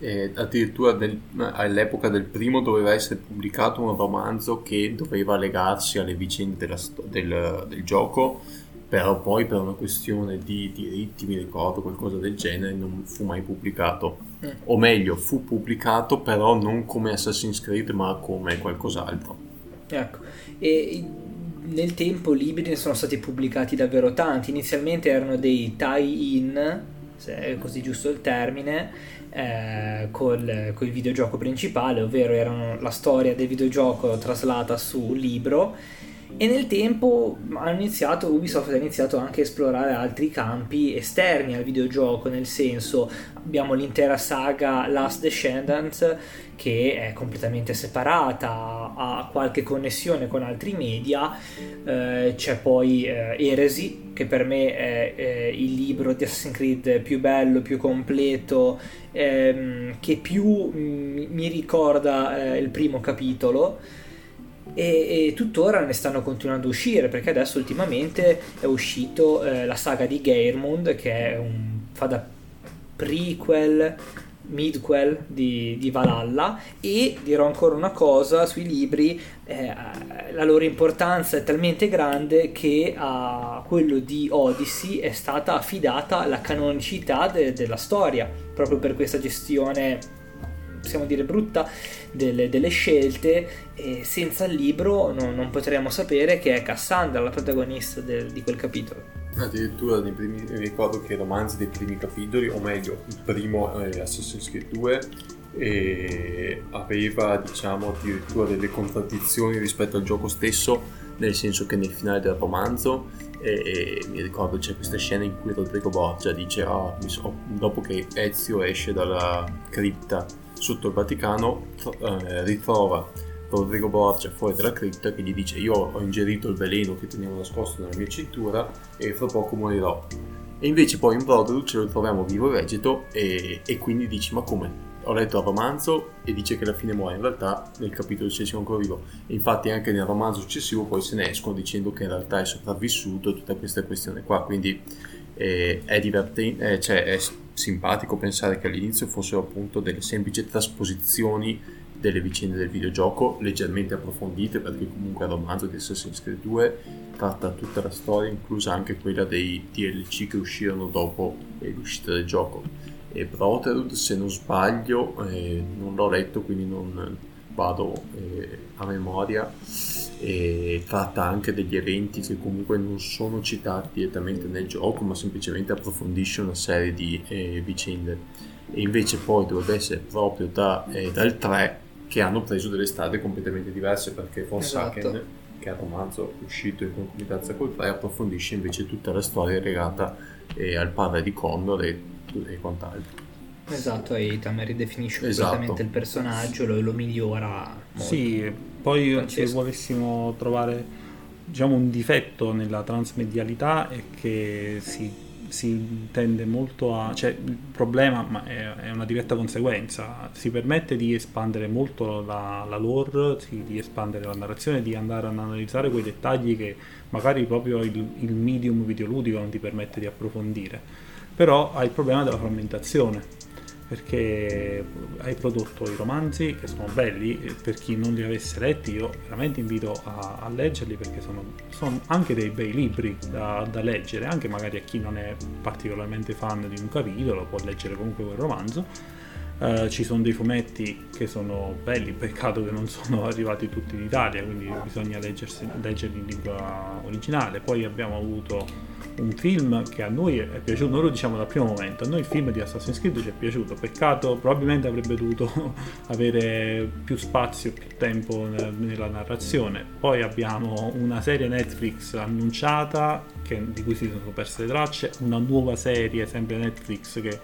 Eh, addirittura del, all'epoca del primo doveva essere pubblicato un romanzo che doveva legarsi alle vicende della, del, del gioco però poi per una questione di diritti, mi ricordo qualcosa del genere, non fu mai pubblicato. Mm. O meglio, fu pubblicato però non come Assassin's Creed ma come qualcos'altro. Ecco, e nel tempo libri ne sono stati pubblicati davvero tanti, inizialmente erano dei tie-in, se è così giusto il termine, eh, col, col videogioco principale, ovvero erano la storia del videogioco traslata su libro e nel tempo iniziato, Ubisoft ha iniziato anche a esplorare altri campi esterni al videogioco, nel senso abbiamo l'intera saga Last Descendants che è completamente separata, ha qualche connessione con altri media, eh, c'è poi eh, Eresi che per me è eh, il libro di Assassin's Creed più bello, più completo, ehm, che più mh, mm, mi ricorda eh, il primo capitolo e, e, tuttora ne stanno continuando a uscire perché adesso ultimamente è uscito eh, la saga di Geirmund che un, fa da prequel midquel di, di, Valhalla. E dirò ancora una cosa sui libri eh, la loro importanza è talmente grande che a quello di Odyssey è stata affidata la canonicità de, della storia proprio per questa gestione possiamo dire brutta, delle, delle scelte e senza il libro non, non, potremo sapere che è Cassandra la protagonista del, di quel capitolo. Addirittura nei primi, mi ricordo che i romanzi dei primi capitoli, o meglio, il primo è Assassin's Creed 2 e aveva diciamo addirittura delle contraddizioni rispetto al gioco stesso nel senso che nel finale del romanzo e, e mi ricordo c'è questa scena in cui Rodrigo Borgia dice oh, so, dopo che Ezio esce dalla cripta sotto il Vaticano eh, ritrova Rodrigo Borgia fuori dalla cripta che gli dice io ho ingerito il veleno che tenevo nascosto nella mia cintura e fra poco morirò. E invece poi in Brotherhood ce lo troviamo vivo e vegeto e, e quindi dici ma come? Ho letto il romanzo e dice che alla fine muore, in realtà nel capitolo successivo è ancora vivo. E infatti anche nel romanzo successivo poi se ne escono dicendo che in realtà è sopravvissuto tutta questa questione qua, quindi eh, è divertente, eh, cioè è simpatico pensare che all'inizio fossero appunto delle semplici trasposizioni delle vicende del videogioco leggermente approfondite perché comunque il romanzo di Assassin's Creed 2 tratta tutta la storia inclusa anche quella dei DLC che uscirono dopo l'uscita del gioco. E Brotherhood se non sbaglio eh, non l'ho letto quindi non vado eh, a memoria e tratta anche degli eventi che comunque non sono citati direttamente nel gioco ma semplicemente approfondisce una serie di eh, vicende e invece poi dovrebbe essere proprio da, eh, dal 3 che hanno preso delle strade completamente diverse perché Forsaken esatto. che è un romanzo uscito in concomitanza col 3 approfondisce invece tutta la storia legata eh, al padre di Condor e e quant'altro. Esatto, e Tamer ridefinisce esatto. completamente il personaggio e lo, migliora. Molto. Sì, poi Francesco. se volessimo trovare diciamo, un difetto nella transmedialità è che si, si tende molto a... cioè il problema ma è, è, una diretta conseguenza, si permette di espandere molto la, la lore, di espandere la narrazione, di andare ad analizzare quei dettagli che magari proprio il, il medium videoludico non ti permette di approfondire però hai il problema della frammentazione perché hai prodotto i romanzi che sono belli per chi non li avesse letti io veramente invito a, a leggerli perché sono, sono, anche dei bei libri da, da, leggere anche magari a chi non è particolarmente fan di un capitolo può leggere comunque quel romanzo uh, ci sono dei fumetti che sono belli peccato che non sono arrivati tutti in Italia quindi bisogna leggersi, leggerli in lingua originale poi abbiamo avuto un film che a noi è piaciuto, noi lo diciamo dal primo momento, a noi il film di Assassin's Creed ci è piaciuto, peccato probabilmente avrebbe dovuto avere più spazio, più tempo nella narrazione. Poi abbiamo una serie Netflix annunciata che, di cui si sono perse le tracce, una nuova serie sempre Netflix che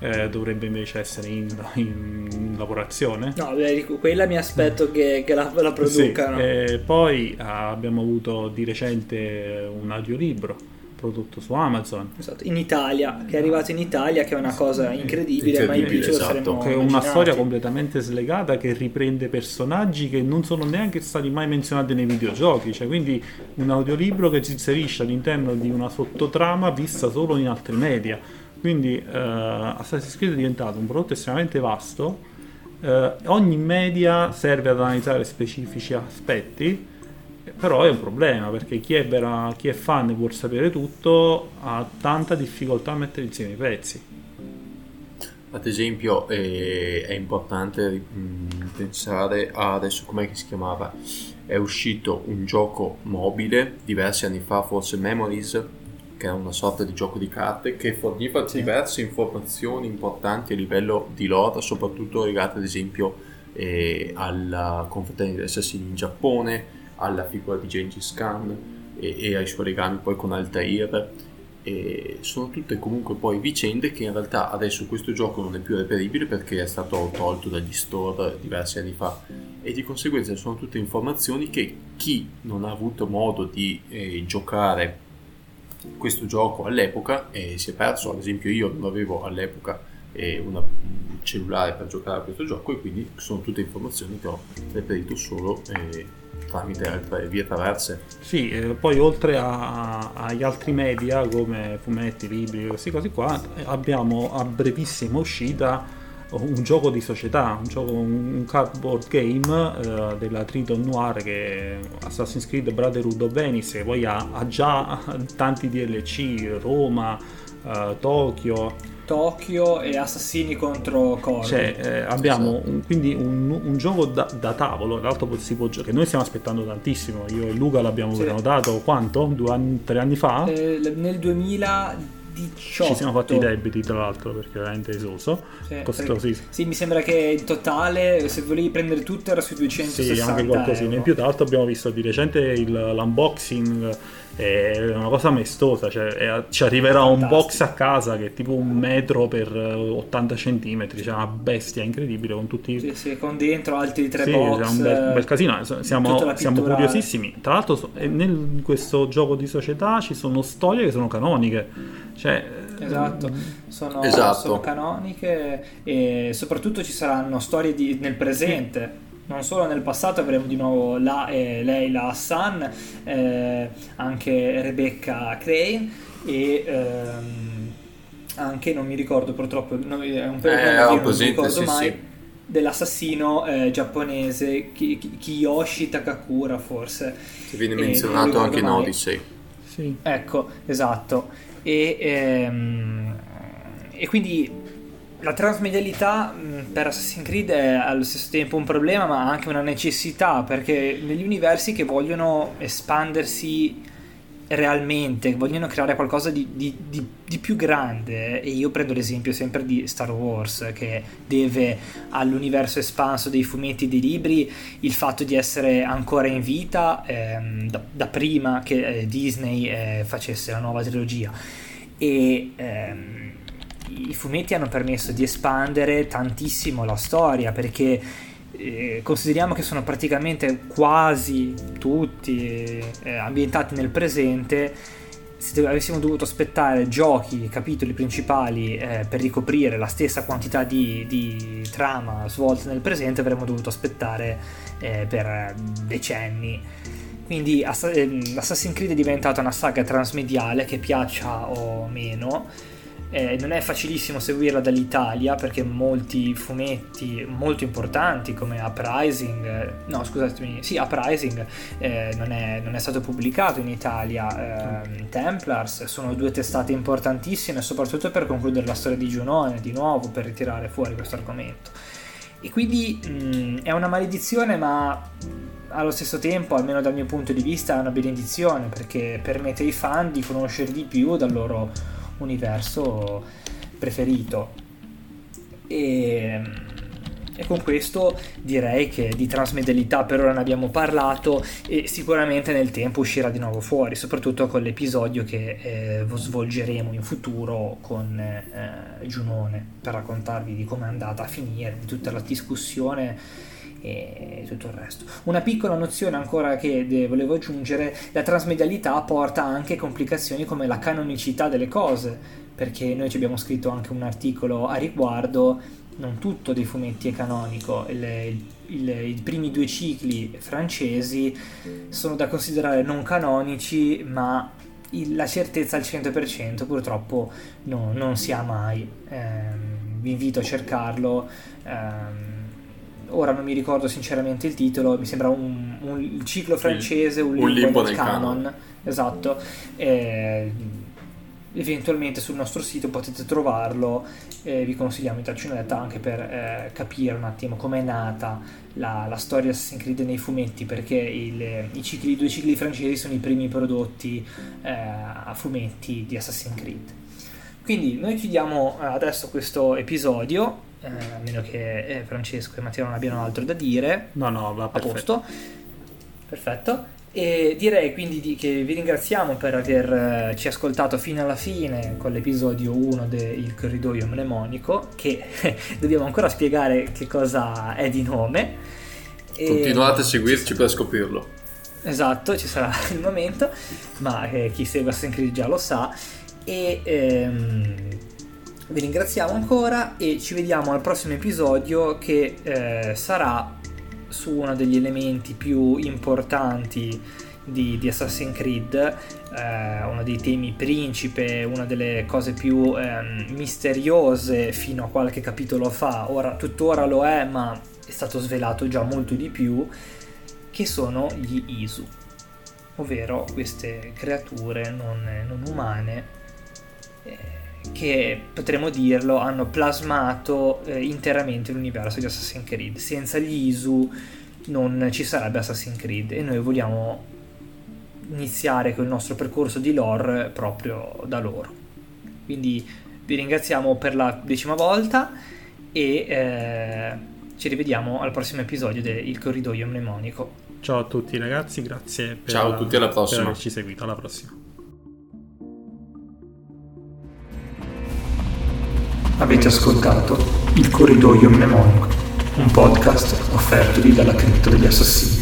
eh, dovrebbe invece essere in, in lavorazione. No, beh, quella mi aspetto che, che la, la producano. Sì, eh, poi ah, abbiamo avuto di recente un audiolibro prodotto su Amazon. Esatto, in Italia, che è arrivato in Italia, che è una cosa incredibile, incredibile ma in più ce esatto. lo Che è una storia completamente slegata che riprende personaggi che non sono neanche stati mai menzionati nei videogiochi, cioè quindi un audiolibro che si inserisce all'interno di una sottotrama vista solo in altri media. Quindi uh, Assassin's Creed è diventato un prodotto estremamente vasto, uh, ogni media serve ad analizzare specifici aspetti però è un problema perché chi è, vera, chi è fan e vuol sapere tutto ha tanta difficoltà a mettere insieme i pezzi. Ad esempio eh, è importante mh, mm, pensare a adesso com'è che si chiamava? È uscito un gioco mobile diversi anni fa, forse Memories, che era una sorta di gioco di carte che forniva diverse informazioni importanti a livello di lore, soprattutto legate ad esempio eh, alla confraternita degli assassini in Giappone, alla figura di Gengis Khan e, e ai suoi legami poi con Altair. E sono tutte comunque poi vicende che in realtà adesso questo gioco non è più reperibile perché è stato tolto dagli store diversi anni fa. E di conseguenza sono tutte informazioni che chi non ha avuto modo di eh, giocare questo gioco all'epoca eh, si è perso ad esempio io non avevo all'epoca eh, una, un cellulare per giocare a questo gioco e quindi sono tutte informazioni che ho reperito solo eh, tramite vie traverse. Sì, eh, poi oltre a, agli altri media come fumetti, libri, queste cose qua, abbiamo a brevissima uscita un gioco di società, un, gioco, un cardboard game eh, della Triton Noir che Assassin's Creed Brotherhood of Venice, che poi ha, ha già tanti DLC, Roma, eh, Tokyo Tokyo e Assassini contro Corvo. Cioè, eh, abbiamo un, quindi un, un gioco da, da tavolo, tra l'altro si può giocare, che noi stiamo aspettando tantissimo, io e Luca l'abbiamo Sì. prenotato quanto? Due anni, tre anni fa? Eh, nel 2018 Ci siamo fatti i debiti tra l'altro perché veramente esoso, Sì, costosissimo. Sì, mi sembra che in totale, se volevi prendere tutto, era sui 260 Sì, anche qualcosina euro. in più. Tra l'altro abbiamo visto di recente il- l'unboxing, è una cosa maestosa, cioè è- ci arriverà un box a casa che è tipo un metro per eh, 80 centimetri, cioè una bestia incredibile con tutti Sì, sì, con dentro altri tre Sì, box. è un bel, bel eh, casino, siamo, siamo curiosissimi. Tra l'altro so- eh, nel- in questo gioco di società ci sono storie che sono canoniche. Cioè, eh, Esatto, sono, Esatto. sono canoniche e soprattutto ci saranno storie di- nel presente. Non solo nel passato avremo di nuovo la, eh, lei, la Hassan, eh, anche Rebecca Crane e ehm, anche, non mi ricordo purtroppo, no, è un po' Eh, che io ho non mi ricordo sì, mai, sì. dell'assassino eh, giapponese Ki- Ki- Kiyoshi Takakura forse. Che viene E non menzionato anche in. Odyssey. sì. Ecco, esatto. E, ehm, e quindi la transmedialità mh, per Assassin's Creed è allo stesso tempo un problema, ma anche una necessità, perché negli universi che vogliono espandersi realmente, vogliono creare qualcosa di, di- di- di più grande, e io prendo l'esempio sempre di Star Wars, che deve all'universo espanso dei fumetti e dei libri il fatto di essere ancora in vita ehm, da, da prima che eh, Disney eh, facesse la nuova trilogia. E ehm, i fumetti hanno permesso di espandere tantissimo la storia perché eh, consideriamo che sono praticamente quasi tutti eh, ambientati nel presente se avessimo dovuto aspettare giochi, capitoli principali eh, per ricoprire la stessa quantità di, di trama svolta nel presente, avremmo dovuto aspettare eh, per decenni. Quindi ehm, Assassin's Creed è diventata una saga transmediale che piaccia o meno. Eh, non è facilissimo seguirla dall'Italia perché molti fumetti molto importanti come Uprising, eh, no scusatemi, sì Uprising eh, non, è, non è stato pubblicato in Italia. Ehm, Templars sono due testate importantissime, soprattutto per concludere la storia di Giunone, di nuovo per ritirare fuori questo argomento. E quindi mh, è una maledizione, ma allo stesso tempo, almeno dal mio punto di vista, è una benedizione perché permette ai fan di conoscere di più dal loro universo preferito. E, e con questo direi che di transmedialità per ora ne abbiamo parlato e sicuramente nel tempo uscirà di nuovo fuori, soprattutto con l'episodio che eh, svolgeremo in futuro con eh, Giunone per raccontarvi di come è andata a finire, di tutta la discussione e tutto il resto. Una piccola nozione ancora che volevo aggiungere, la transmedialità porta anche complicazioni come la canonicità delle cose, perché noi ci abbiamo scritto anche un articolo a riguardo, non tutto dei fumetti è canonico, il- il- i primi due cicli francesi sono da considerare non canonici, ma il- la certezza al 100% purtroppo no- non si ha mai. Ehm, vi invito a cercarlo. ehm, ora non mi ricordo sinceramente il titolo, mi sembra un, un- ciclo francese, un, un limbo, nel canon. canon. Esatto. Eh, eventualmente sul nostro sito potete trovarlo e vi consigliamo di darci un'occhiata anche per eh, capire un attimo com'è nata la, la storia di Assassin's Creed nei fumetti perché il- i, cicli, i due cicli francesi sono i primi prodotti eh, a fumetti di Assassin's Creed quindi noi chiudiamo eh, adesso questo episodio eh, a meno che eh, Francesco e Matteo non abbiano altro da dire No, no, va a perfetto. posto. Perfetto. E direi quindi di- che vi ringraziamo per averci ascoltato fino alla fine con l'episodio 1 del corridoio mnemonico, che dobbiamo ancora spiegare che cosa è di nome. E- Continuate a seguirci per scoprirlo. Esatto, ci sarà il momento, ma eh, chi segue Assassin's Creed già lo sa. E ehm, vi ringraziamo ancora e ci vediamo al prossimo episodio che eh, sarà su uno degli elementi più importanti di, di Assassin's Creed, eh, uno dei temi principe, una delle cose più ehm, misteriose fino a qualche capitolo fa, ora tuttora lo è, ma è stato svelato già molto di più, che sono gli Isu, ovvero queste creature non, non umane eh, che potremmo dirlo hanno plasmato eh, interamente l'universo di Assassin's Creed. Senza gli Isu non ci sarebbe Assassin's Creed e noi vogliamo iniziare con il nostro percorso di lore proprio da loro. Quindi vi ringraziamo per la decima volta e eh, ci rivediamo al prossimo episodio del Corridoio Mnemonico. Ciao a tutti ragazzi, grazie per, Ciao a tutti, alla per prossima. averci seguito. Alla prossima. Avete ascoltato Il Corridoio Mnemonico, un podcast offertovi dalla cripta degli assassini.